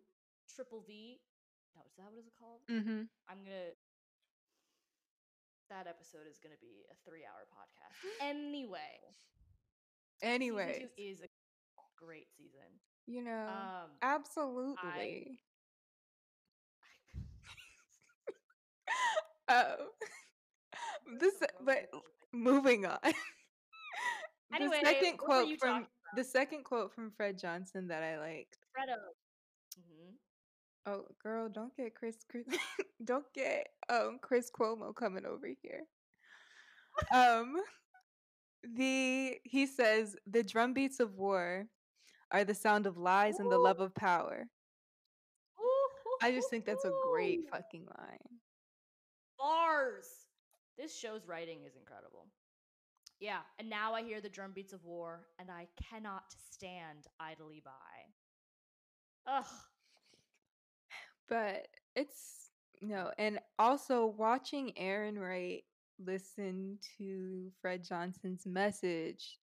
Triple V, no, is that what is it called? Mm-hmm. I'm gonna. That episode is gonna be a three-hour podcast. Anyway, Anyway, is a great season. you know, Um, absolutely. Oh, this, so but moving on. Anyway, the second what were you quote from the second quote from Fred Johnson that I liked. Fredo. hmm Oh, girl, don't get Chris, Chris don't get um Chris Cuomo coming over here. Um the he says the drumbeats of war are the sound of lies and the love of power. I just think that's a great fucking line. bars. This show's writing is incredible. Yeah, and now I hear the drum beats of war, and I cannot stand idly by. Ugh. But it's no, and also watching Errinwright listen to Fred Johnson's message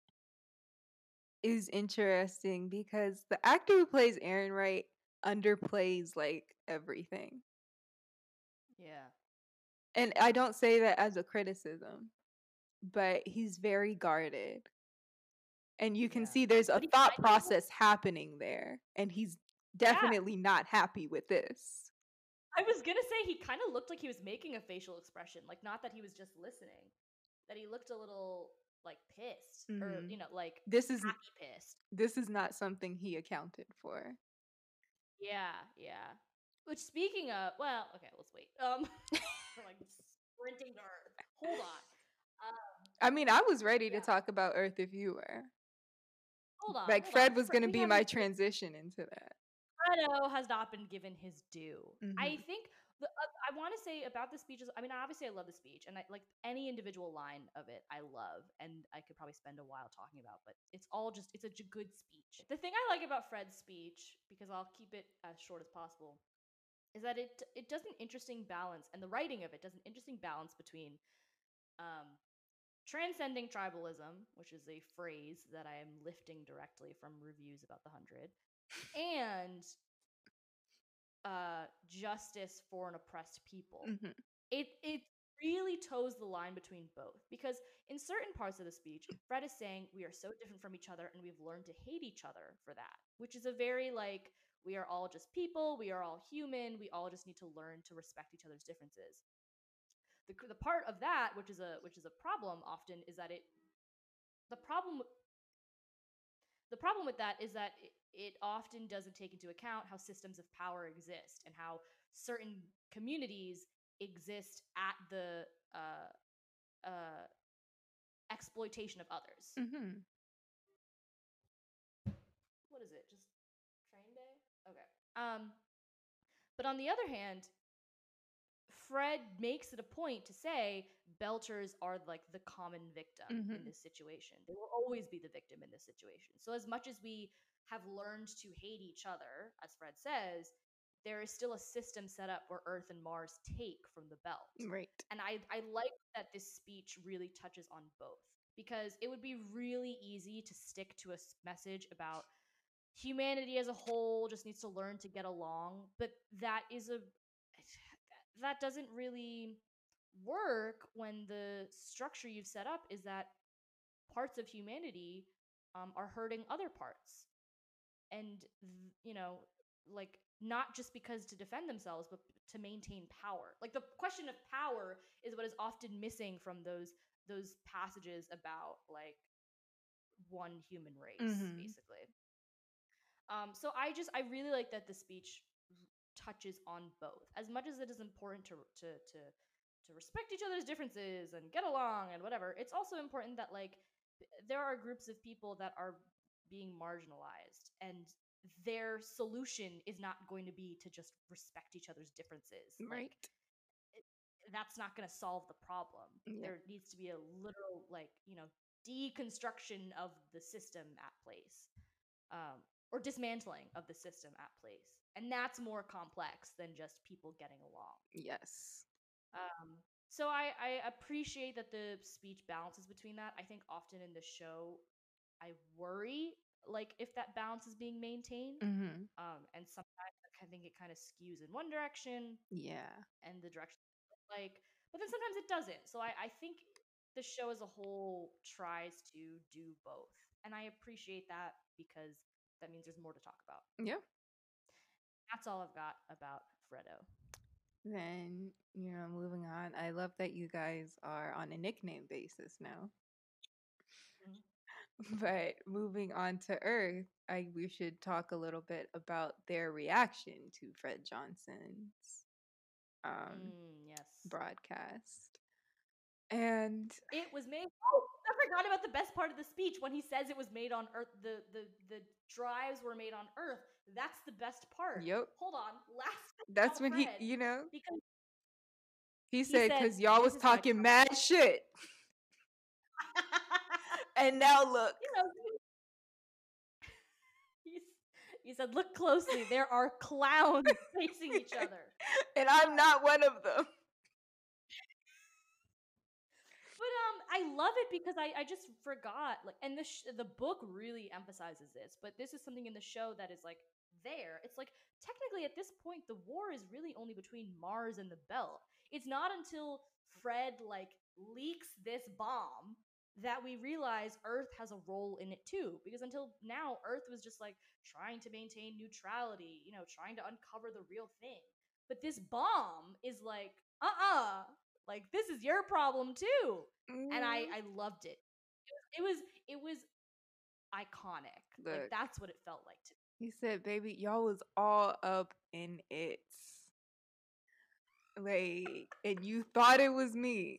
is interesting because the actor who plays Errinwright underplays like everything. Yeah. And I don't say that as a criticism, but he's very guarded. And you can Yeah. see there's a thought process happening there, and he's definitely not happy with this. I was gonna say he kind of looked like he was making a facial expression, like not that he was just listening, that he looked a little like pissed, or Mhm. you know, like This is happy pissed. this is not something he accounted for. Yeah, yeah. Which speaking of, well, okay, let's wait. Um, like sprinting to Earth. Hold on, I mean, I was ready to talk about Earth if you were. hold on. Like hold Fred on. was going to be my transition into that. Fredo has not been given his due. I Mhm. think the uh, I want to say about the speeches. I mean, obviously, I love the speech, and I like any individual line of it. I love, and I could probably spend a while talking about. But it's all just it's a j- good speech. The thing I like about Fred's speech, because I'll keep it as short as possible, is that it it does an interesting balance, and the writing of it does an interesting balance between um, transcending tribalism, which is a phrase that I am lifting directly from reviews about the hundred, and uh, justice for an oppressed people. Mhm. It it really toes the line between both because in certain parts of the speech, Fred is saying we are so different from each other and we've learned to hate each other for that, which is a very like we are all just people, we are all human, we all just need to learn to respect each other's differences. The the part of that which is a which is a problem often is that it the problem the problem with that is that it, it often doesn't take into account how systems of power exist and how certain communities exist at the uh, uh, exploitation of others. Mhm. What is it? Just train day? Okay. Um, but on the other hand, Fred makes it a point to say Belters are like the common victim in Mhm. this situation. They will always be the victim in this situation. So as much as we have learned to hate each other, as Fred says, there is still a system set up where Earth and Mars take from the belt. Right. And I, I like that this speech really touches on both because it would be really easy to stick to a message about humanity as a whole just needs to learn to get along. But that is a, that doesn't really work when the structure you've set up is that parts of humanity um, are hurting other parts. And, th- you know, like not just because to defend themselves but to maintain power like the question of power is what is often missing from those those passages about like one human race Mhm. basically Um, so I just I really like that the speech touches on both. As much as it is important to to to to respect each other's differences and get along and whatever, it's also important that like there are groups of people that are being marginalized and their solution is not going to be to just respect each other's differences. Right. Like, that's not going to solve the problem. Yeah. There needs to be a literal, like, you know, deconstruction of the system at place um, or dismantling of the system at place. And that's more complex than just people getting along. Yes. Um, so I, I appreciate that the speech balances between that. I think often in the show, I worry like if that balance is being maintained. Mm-hmm. Um, and sometimes I think it kind of skews in one direction Yeah. and the direction like, but then sometimes it doesn't. So I, I think the show as a whole tries to do both, and I appreciate that because that means there's more to talk about. Yeah. That's all I've got about Fredo. Then, you know, moving on. I love that you guys are on a nickname basis now. Mhm. But moving on to Earth, I we should talk a little bit about their reaction to Fred Johnson's um Mm, yes. broadcast. And It was made. Oh, I forgot about the best part of the speech when he says it was made on Earth. The the the drives were made on Earth. That's the best part. Yep. Hold on. Last. that's when he, you know, because he said because y'all was talking mad shit, and now look. you know, he, he said, "Look closely. There are clowns facing each other." and I'm not one of them. But um, I love it because I, I just forgot like, and the sh- the book really emphasizes this. But this is something in the show that is like there. It's like technically at this point the war is really only between Mars and the Belt. It's not until Fred like leaks this bomb that we realize Earth has a role in it too. Because until now, Earth was just like trying to maintain neutrality, you know, trying to uncover the real thing. But this bomb is like, uh uh like this is your problem too and I Mhm. I loved it. It was it was, it was iconic. Look. like that's what it felt like to me. He said, "Baby, y'all was all up in it, like, and you thought it was me."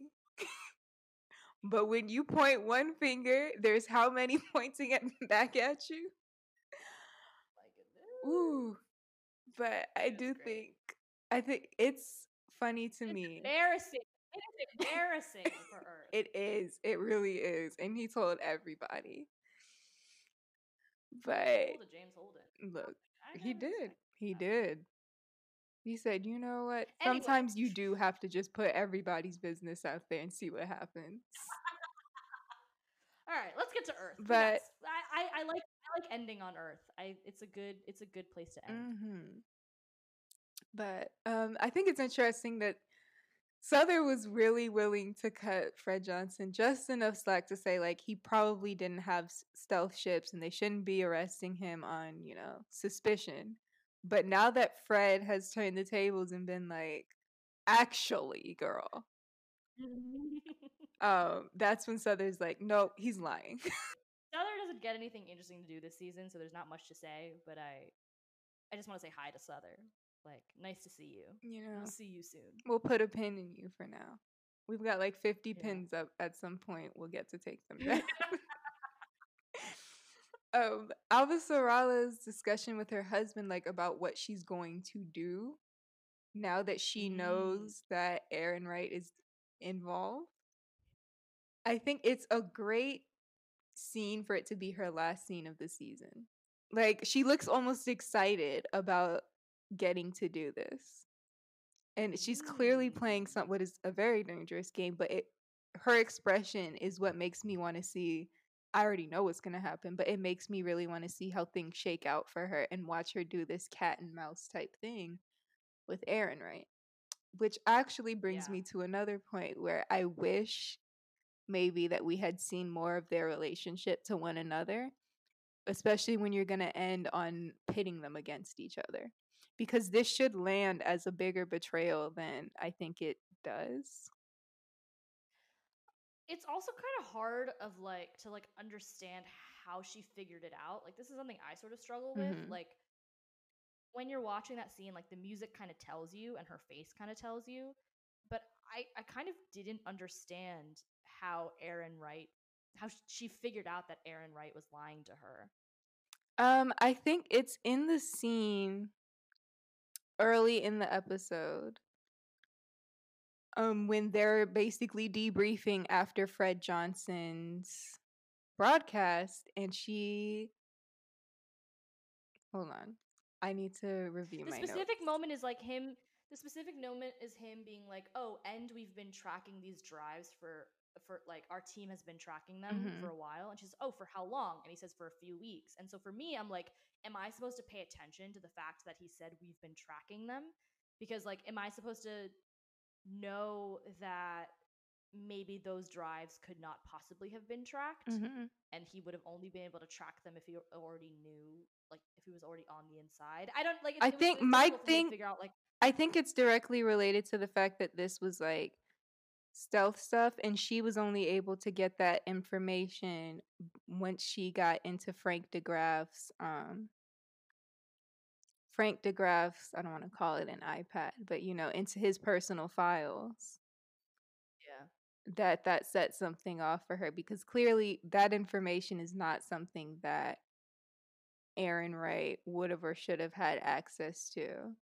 But when you point one finger, there's how many pointing at, back at you? Like Ooh. But I do great. think I think it's funny to it's me. embarrassing. It is embarrassing for. It is. It really is. And he told everybody. But James Holden. look, he did. He that. did. He said, "You know what? Anyway. Sometimes you do have to just put everybody's business out there and see what happens." All right, let's get to Earth. But- Yes, I, I I like I like ending on Earth. I it's a good it's a good place to end. hmm But um, I think it's interesting that Souther was really willing to cut Fred Johnson just enough slack to say like he probably didn't have stealth ships and they shouldn't be arresting him on you know suspicion. But now that Fred has turned the tables and been like, actually, girl, um, that's when Souther's like, nope, he's lying. Souther doesn't get anything interesting to do this season, so there's not much to say. But I, I just want to say hi to Souther. Like, nice to see you. you know, We'll see you soon. we'll put a pin in you for now. We've got like 50 Yeah. pins up at some point. We'll get to take them down. um, Avasarala's discussion with her husband, like about what she's going to do now that she Mm. knows that Errinwright is involved. I think it's a great scene for it to be her last scene of the season. Like she looks almost excited about getting to do this. And she's clearly playing Mm. some what is a very dangerous game, but it her expression is what makes me want to see I already know what's going to happen, but it makes me really want to see how things shake out for her and watch her do this cat and mouse type thing with Aaron, right? Which actually brings Yeah. me to another point where I wish maybe that we had seen more of their relationship to one another, especially when you're going to end on pitting them against each other. Because this should land as a bigger betrayal than I think it does. It's also kind of hard of like to like understand how she figured it out. Like this is something I sort of struggle with. Mhm. Like when you're watching that scene, like the music kind of tells you and her face kind of tells you. But I, I kind of didn't understand how Errinwright, how she figured out that Errinwright was lying to her. Um, I think it's in the scene early in the episode. Um, when they're basically debriefing after Fred Johnson's broadcast, and she hold on, I need to review The my specific notes. moment is like him. The specific moment is him being like, "Oh, and we've been tracking these drives for for like our team has been tracking them Mhm. for a while." And she says "Oh, for how long?" And he says, "For a few weeks." And so for me, I'm like, "Am I supposed to pay attention to the fact that he said we've been tracking them?" Because like, am I supposed to know that maybe those drives could not possibly have been tracked? Mhm. and he would have only been able to track them if he already knew like if he was already on the inside i don't like I think my difficult for me to thing- figure out like I think it's directly related to the fact that this was like stealth stuff, and she was only able to get that information once she got into Frank DeGraff's um Frank DeGraff's I don't want to call it an iPad, but you know, into his personal files. yeah That that set something off for her because clearly that information is not something that Errinwright would have or should have had access to.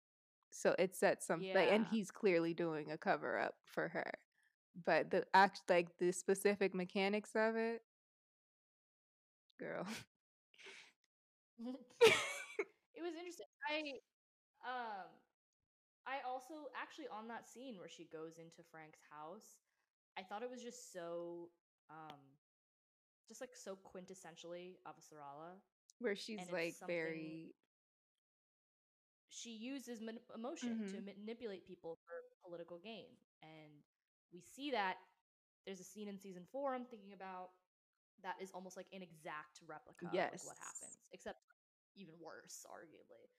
So it sets something, and he's clearly doing a cover up for her. But the act, like the specific mechanics of it, girl. it was interesting i um i also actually on that scene where she goes into frank's house i thought it was just so um just like so quintessentially Avasarala. Where she's like very, she uses man- emotion to Mhm. manipulate people for political gain and we see that there's a scene in season four i'm thinking about that is almost like an exact replica of like, what happens except even worse arguably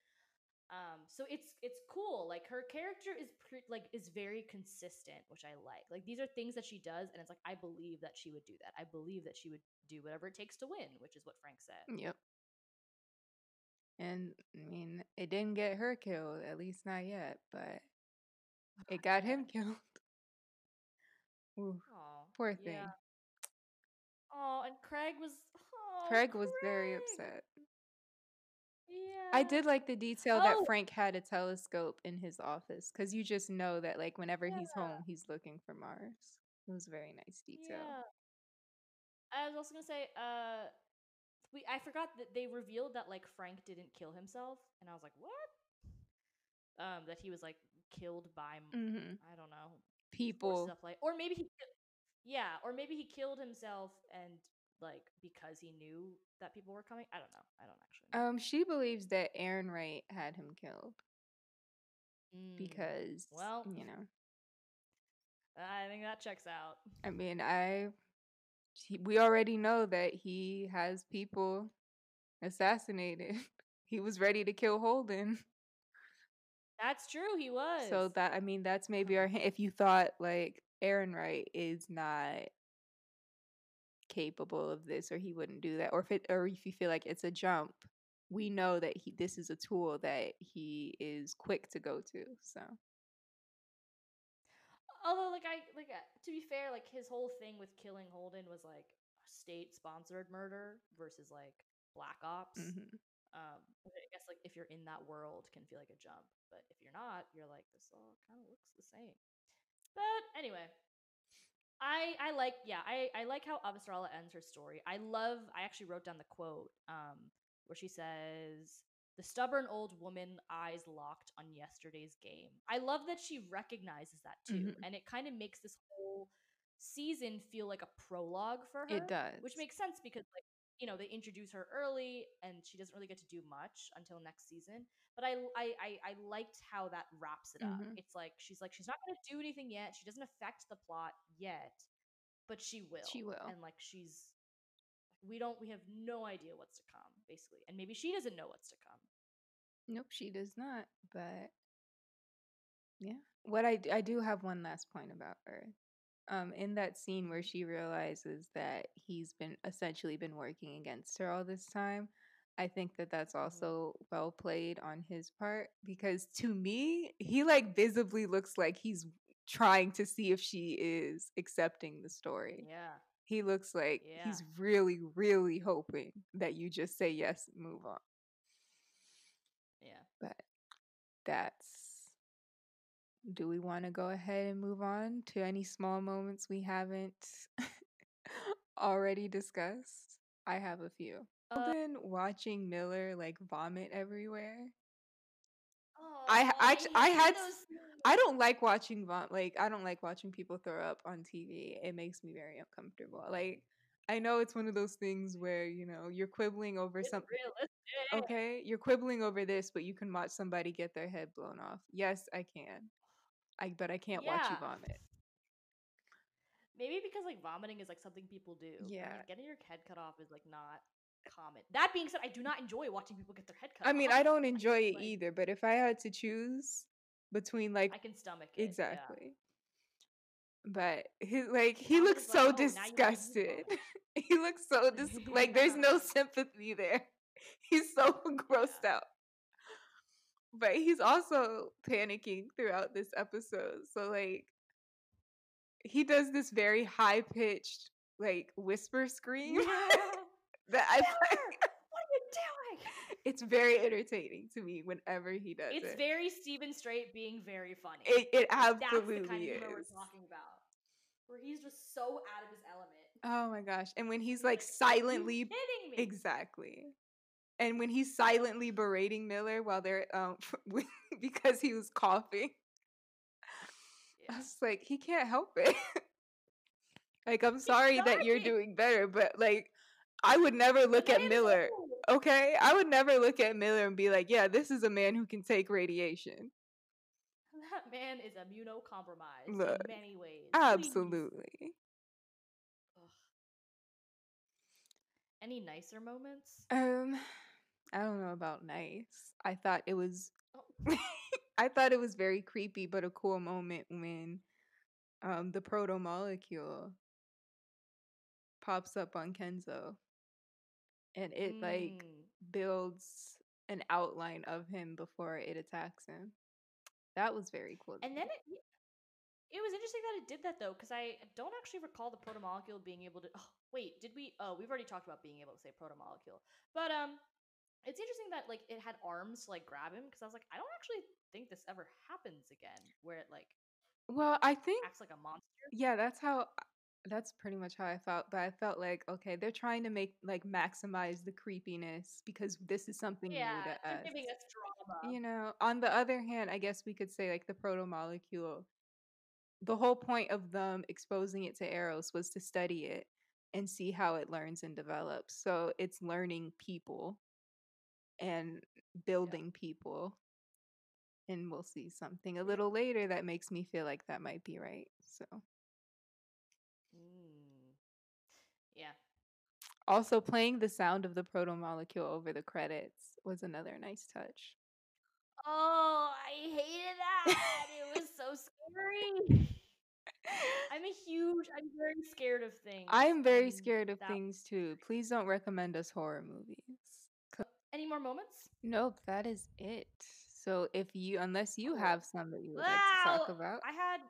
um so it's it's cool like her character is pre- like is very consistent which i like like these are things that she does and it's like i believe that she would do that i believe that she would do whatever it takes to win which is what frank said yep. And I mean, it didn't get her killed, at least not yet, but it got him killed. Ooh, oh poor thing. oh and craig was oh, Craig was very Craig! upset. Yeah. I did like the detail Oh. that Frank had a telescope in his office because you just know that, like, whenever he's Yeah. home, he's looking for Mars. It was a very nice detail. Yeah. I was also gonna say, uh, we I forgot that they revealed that like Frank didn't kill himself, and I was like, what? Um, that he was like killed by m- hmm I don't know People, at play, or maybe he, yeah, or maybe he killed himself and like because he knew that people were coming. I don't know. I don't actually. Know. um, she believes that Errinwright had him killed Mm, because, well- you know, I think that checks out. I mean, I, we already know that he has people assassinated. he was ready to kill Holden. That's true. He was. So that I mean that's maybe our. If you thought like Errinwright is not capable of this or he wouldn't do that or if it or if you feel like it's a jump, we know that he this is a tool that he is quick to go to. So Although, like I like uh, to be fair, like his whole thing with killing Holden was like state sponsored murder versus like black ops. mhm. Um, I guess like if you're in that world, can feel like a jump, but if you're not, you're like this all kind of looks the same. But anyway, I I like yeah I I like how Avasarala ends her story. I love I actually wrote down the quote um where she says the stubborn old woman eyes locked on yesterday's game. I love that she recognizes that too, Mhm. and it kind of makes this whole season feel like a prologue for her. it does. which makes sense because like you know they introduce her early and she doesn't really get to do much until next season but i i i, I liked how that wraps it up Mhm. it's like she's like she's not going to do anything yet she doesn't affect the plot yet but she will She will. and like she's we don't we have no idea what's to come basically and maybe she doesn't know what's to come Nope, she does not. But yeah, what i i do have one last point about Earth. Um in that scene where she realizes that he's been essentially been working against her all this time i think that that's Mhm. also well played on his part because to me he like visibly looks like he's trying to see if she is accepting the story Yeah. he looks like Yeah. he's really really hoping that you just say yes and move on Yeah. but that's do we want to go ahead and move on to any small moments we haven't already discussed? I have a few. Uh, i've been watching miller like vomit everywhere. Oh, I- I I had those i don't like watching vom like i don't like watching people throw up on tv it makes me very uncomfortable. Like i know it's one of those things where you know you're quibbling over It's something realistic. okay you're quibbling over this but you can watch somebody get their head blown off. Yes i can i but i can't watch you vomit Maybe because like vomiting is like something people do. but, like, Yeah. getting your head cut off is like not common. That being said, I do not enjoy watching people get their head cut off. I mean. I don't enjoy it like- either, but if I had to choose between like I can stomach it. yeah. exactly. But he like he looks he's so like, "Oh, now you wanna disgusted. he looks so dis- like there's no sympathy there. He's so grossed Yeah. out. But he's also panicking throughout this episode. So like he does this very high pitched like whisper scream that I find what are you doing? it's very entertaining to me whenever he does It's it. very Steven Strait being very funny. It, it That's the absolutely kind of humor we're is. talking about. Where he's just so out of his element. Oh my gosh. And when he's like "Are silently kidding me? exactly. And when he's silently berating Miller while they're um because he was coughing. I was like, he can't help it. like I'm sorry that you're doing better, but like I would never look at Miller. Okay? I would never look at Miller and be like, yeah, this is a man who can take radiation. That man is immunocompromised Look, in many ways. Absolutely. Any nicer moments? Um I don't know about nice. I thought it was Oh. I thought it was very creepy, but a cool moment when um the proto molecule pops up on Kenzo and it like Mm. builds an outline of him before it attacks him. That was very cool. And then it it was interesting that it did that though, because I don't actually recall the protomolecule being able to. Oh, wait, did we? Oh, we've already talked about being able to say protomolecule, but um, it's interesting that like it had arms to like grab him because I was like, I don't actually think this ever happens again, where it like well, I think acts like a monster. yeah, that's how uh, that's pretty much how I felt. But I felt like okay, they're trying to make like maximize the creepiness because this is something Yeah, new to us. giving us drama. You know, on the other hand, I guess we could say like the proto molecule. The whole point of them exposing it to Eros was to study it and see how it learns and develops. So it's learning people and building people. And we'll see something a little later that makes me feel like that might be right. So Mm. Yeah. also playing the sound of the proto molecule over the credits was another nice touch. Oh, I hated that. it was so scary. I'm a huge. I'm very scared of things. I am very scared of that- things too. Please don't recommend us horror movies. Any more moments? Nope, that is it. So if you, unless you have some that you would like to talk about. I had.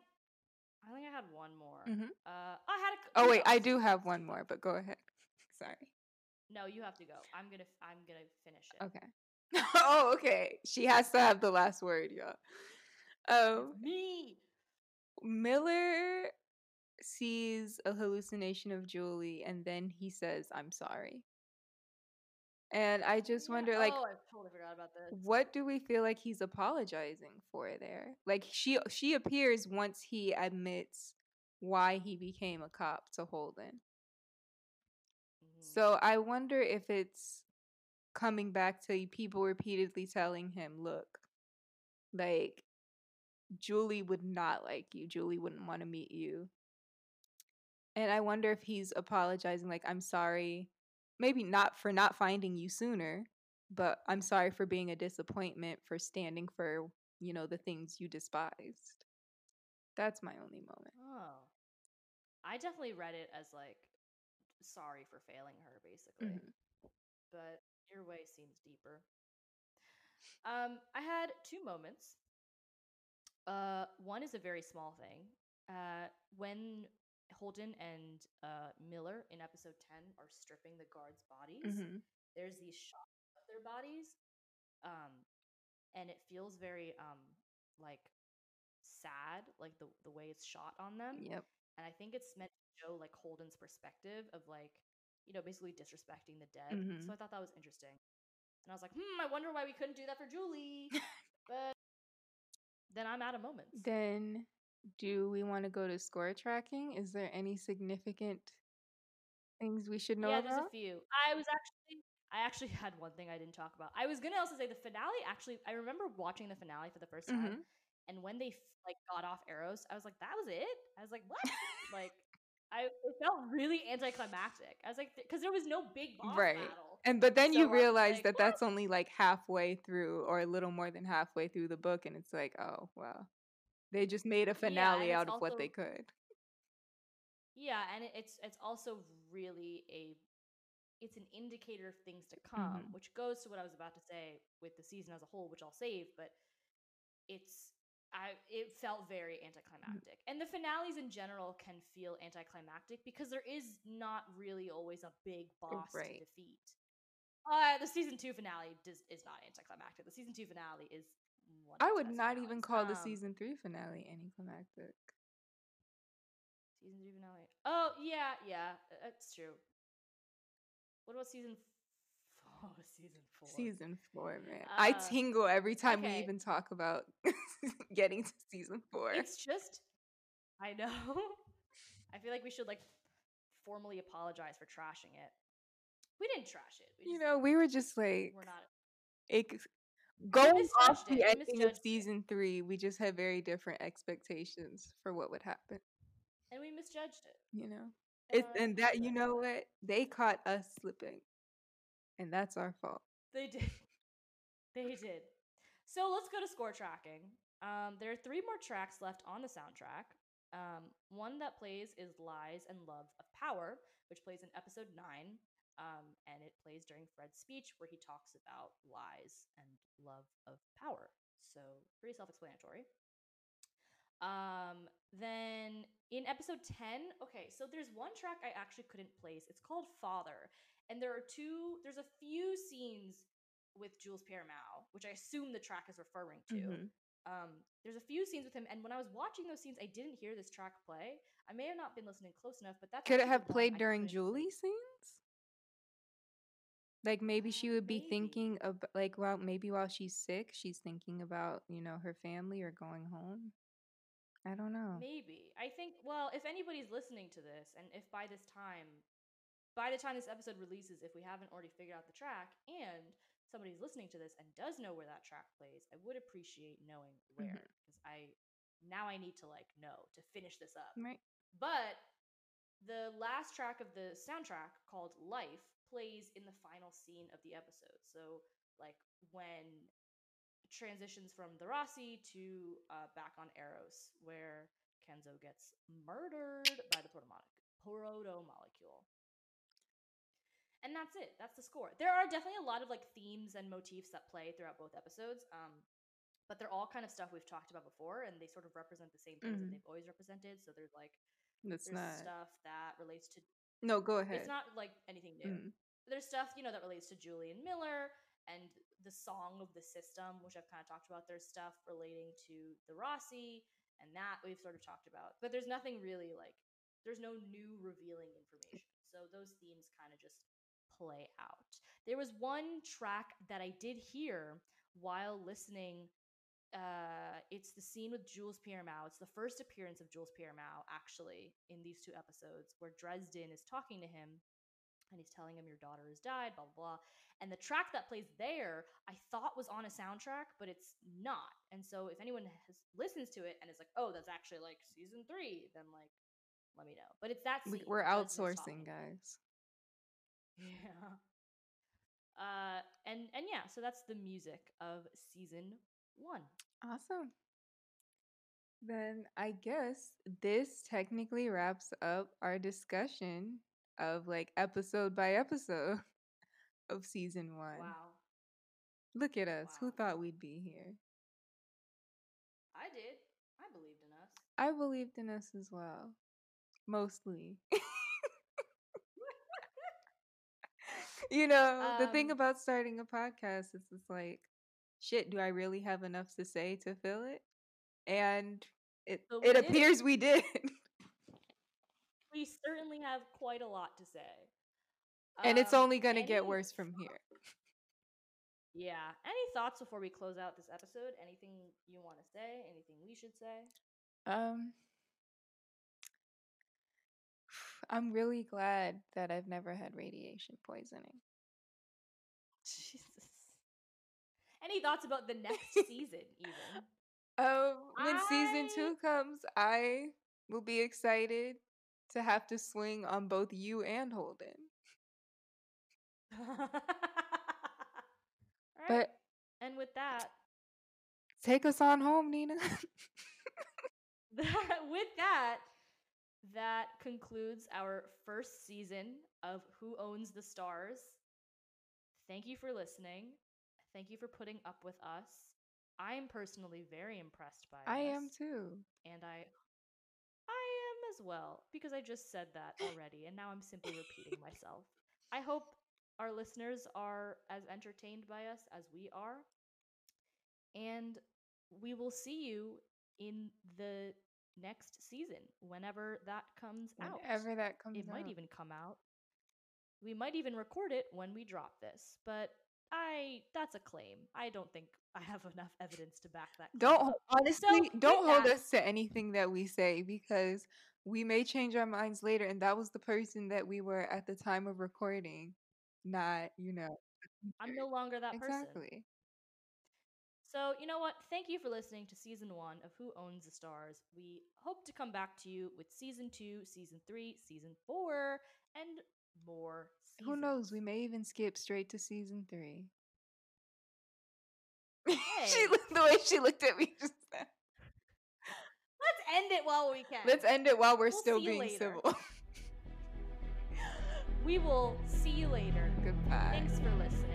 I think I had one more. Mhm. Uh, I had. A, Oh wait, I do have one more, but go ahead. Sorry. No, you have to go. I'm gonna. I'm gonna finish it. Okay. oh, okay. She has to have the last word, y'all. Um, Me. Miller sees a hallucination of Julie, and then he says, "I'm sorry." And I just Yeah. wonder, like, Oh, I totally forgot about this. what do we feel like he's apologizing for there like she she appears once he admits why he became a cop to holden Mhm. so i wonder if it's coming back to people repeatedly telling him look like julie would not like you julie wouldn't want to meet you and i wonder if he's apologizing like i'm sorry maybe not for not finding you sooner but I'm sorry for being a disappointment for standing for, you know, the things you despised. That's my only moment. Oh. I definitely read it as like sorry for failing her, basically. Mhm. But your way seems deeper. Um, I had two moments. Uh, one is a very small thing. Uh, when Holden and uh, Miller in episode 10 are stripping the guards' bodies, Mhm. there's these shots of their bodies. Um, and it feels very um like sad, like the the way it's shot on them. Yep. And I think it's meant to show like Holden's perspective of like, you know, basically disrespecting the dead. Mhm. So I thought that was interesting. And I was like, hmm, I wonder why we couldn't do that for Julie. but then I'm out of moments. Then, do we want to go to score tracking? Is there any significant things we should know yeah, there's a few. I was actually I actually had one thing I didn't talk about. I was gonna also say the finale. Actually, I remember watching the finale for the first time, Mhm. and when they like got off Eros, I was like, "That was it." I was like, "What?" like, I it felt really anticlimactic. I was like, because there was no big boss Right. battle. And but then So you realize like, that "What?" that's only like halfway through or a little more than halfway through the book and it's like, oh, wow. They just made a finale it's out of what they could. Yeah, and it's it's also really a it's an indicator of things to come, Mhm. which goes to what I was about to say with the season as a whole, which I'll save, but it's I it felt very anticlimactic. And the finales in general can feel anticlimactic because there is not really always a big boss Right. to defeat. Uh, the season two finale does, is not anticlimactic. The season two finale is I would not even call the Um, season three finale anticlimactic. Season three finale. Oh yeah, yeah, uh, that's true. What about season? F- oh, season four. Season four, man. I Uh, tingle every time we even talk about getting to season four. It's just, I know. I feel like we should like formally apologize for trashing it. We didn't trash it. We you know, we were just like we're not. ex- going off it. The ending of it. season three. We just had very different expectations for what would happen. and we misjudged it. You know, And it, and that you know what they caught us slipping, and that's our fault. They did. they did. So let's go to score tracking. Um, there are three more tracks left on the soundtrack. Um, one that plays is Lies and Love of Power, which plays in episode nine. Um, and it plays during Fred's speech where he talks about lies and love of power. So pretty self explanatory. Um, then in episode 10, okay, so there's one track I actually couldn't place. It's called Father. And there are two, there's a few scenes with Jules Pierre Mao, which I assume the track is referring to. Mhm. Um, there's a few scenes with him, and when I was watching those scenes, I didn't hear this track play. I may have not been listening close enough, but that's Could it have played during. Julie's scenes? Like maybe she would be maybe. thinking of like well maybe while she's sick, she's thinking about you know her family or going home. I don't know. Maybe. I think well, if anybody's listening to this and if by this time by the time this episode releases, if we haven't already figured out the track and somebody's listening to this and does know where that track plays, I would appreciate knowing where Mhm. because I now I need to like know to finish this up. Right. But the last track of the soundtrack called Life plays in the final scene of the episode. So like when transitions from the Roci to uh, back on Eros, where Kenzo gets murdered by the proto molecule. And that's it. That's the score. There are definitely a lot of like themes and motifs that play throughout both episodes. Um, but they're all kind of stuff we've talked about before, and they sort of represent the same things that Mhm. they've always represented. So there's like That's there's not. stuff that relates to No, go ahead. it's not like anything new. Mm. There's stuff, you know, that relates to Julian Miller and the song of the system, which I've kind of talked about. There's stuff relating to the Roci, and that we've sort of talked about. But there's nothing really like there's no new revealing information. So those themes kind of just play out. There was one track that I did hear while listening uh it's the scene with Jules Pierre Mao. It's the first appearance of Jules Pierre Mao actually in these two episodes where Dresden is talking to him and he's telling him your daughter has died, blah blah blah. And the track that plays there, I thought was on a soundtrack, but it's not. And so if anyone has listens to it and is like, "Oh, that's actually like season 3," then like let me know. But it's that scene. we're where Dresden is talking. outsourcing, guys. Yeah. Uh and and yeah, so that's the music of season 1. Awesome. Then I guess this technically wraps up our discussion of like episode by episode of season one. Wow. Look at us. Who thought we'd be here? I did. I believed in us. I believed in us as well. Mostly. you know, the thing Um, about starting a podcast is it's like, shit, do I really have enough to say to fill it? And it we it did. appears we did. We certainly have quite a lot to say. and it's Um, only gonna get worse from here. Yeah. Any thoughts before we close out this episode? Anything you want to say? Anything we should say? Um I'm really glad that I've never had radiation poisoning. Jesus. Any thoughts about the next season, even? Um, when season two comes, I will be excited to have to swing on both you and Holden. Right. But and with that, take us on home, Nina. with that, that concludes our first season of Who Owns the Stars. Thank you for listening. Thank you for putting up with us. I am personally very impressed by I am too. and I I am as well because I just said that already and now I'm simply repeating myself. I hope our listeners are as entertained by us as we are. And we will see you in the next season whenever that comes out. Whenever that comes it might even come out. We might even record it when we drop this, but I that's a claim. I don't think I have enough evidence to back that. claim Don't honestly with don't hold that- us to anything that we say because we may change our minds later and that was the person that we were at the time of recording, not, you know. I'm no longer that person. exactly. So, you know what? Thank you for listening to season one of Who Owns the Stars. We hope to come back to you with season two, season three, season four, and more. Seasons. Who knows? We may even skip straight to season three. Hey. she looked the way she looked at me just then. Let's end it while we can. Let's end it while we're We'll still being later. civil. We will see you later. Goodbye. Thanks for listening.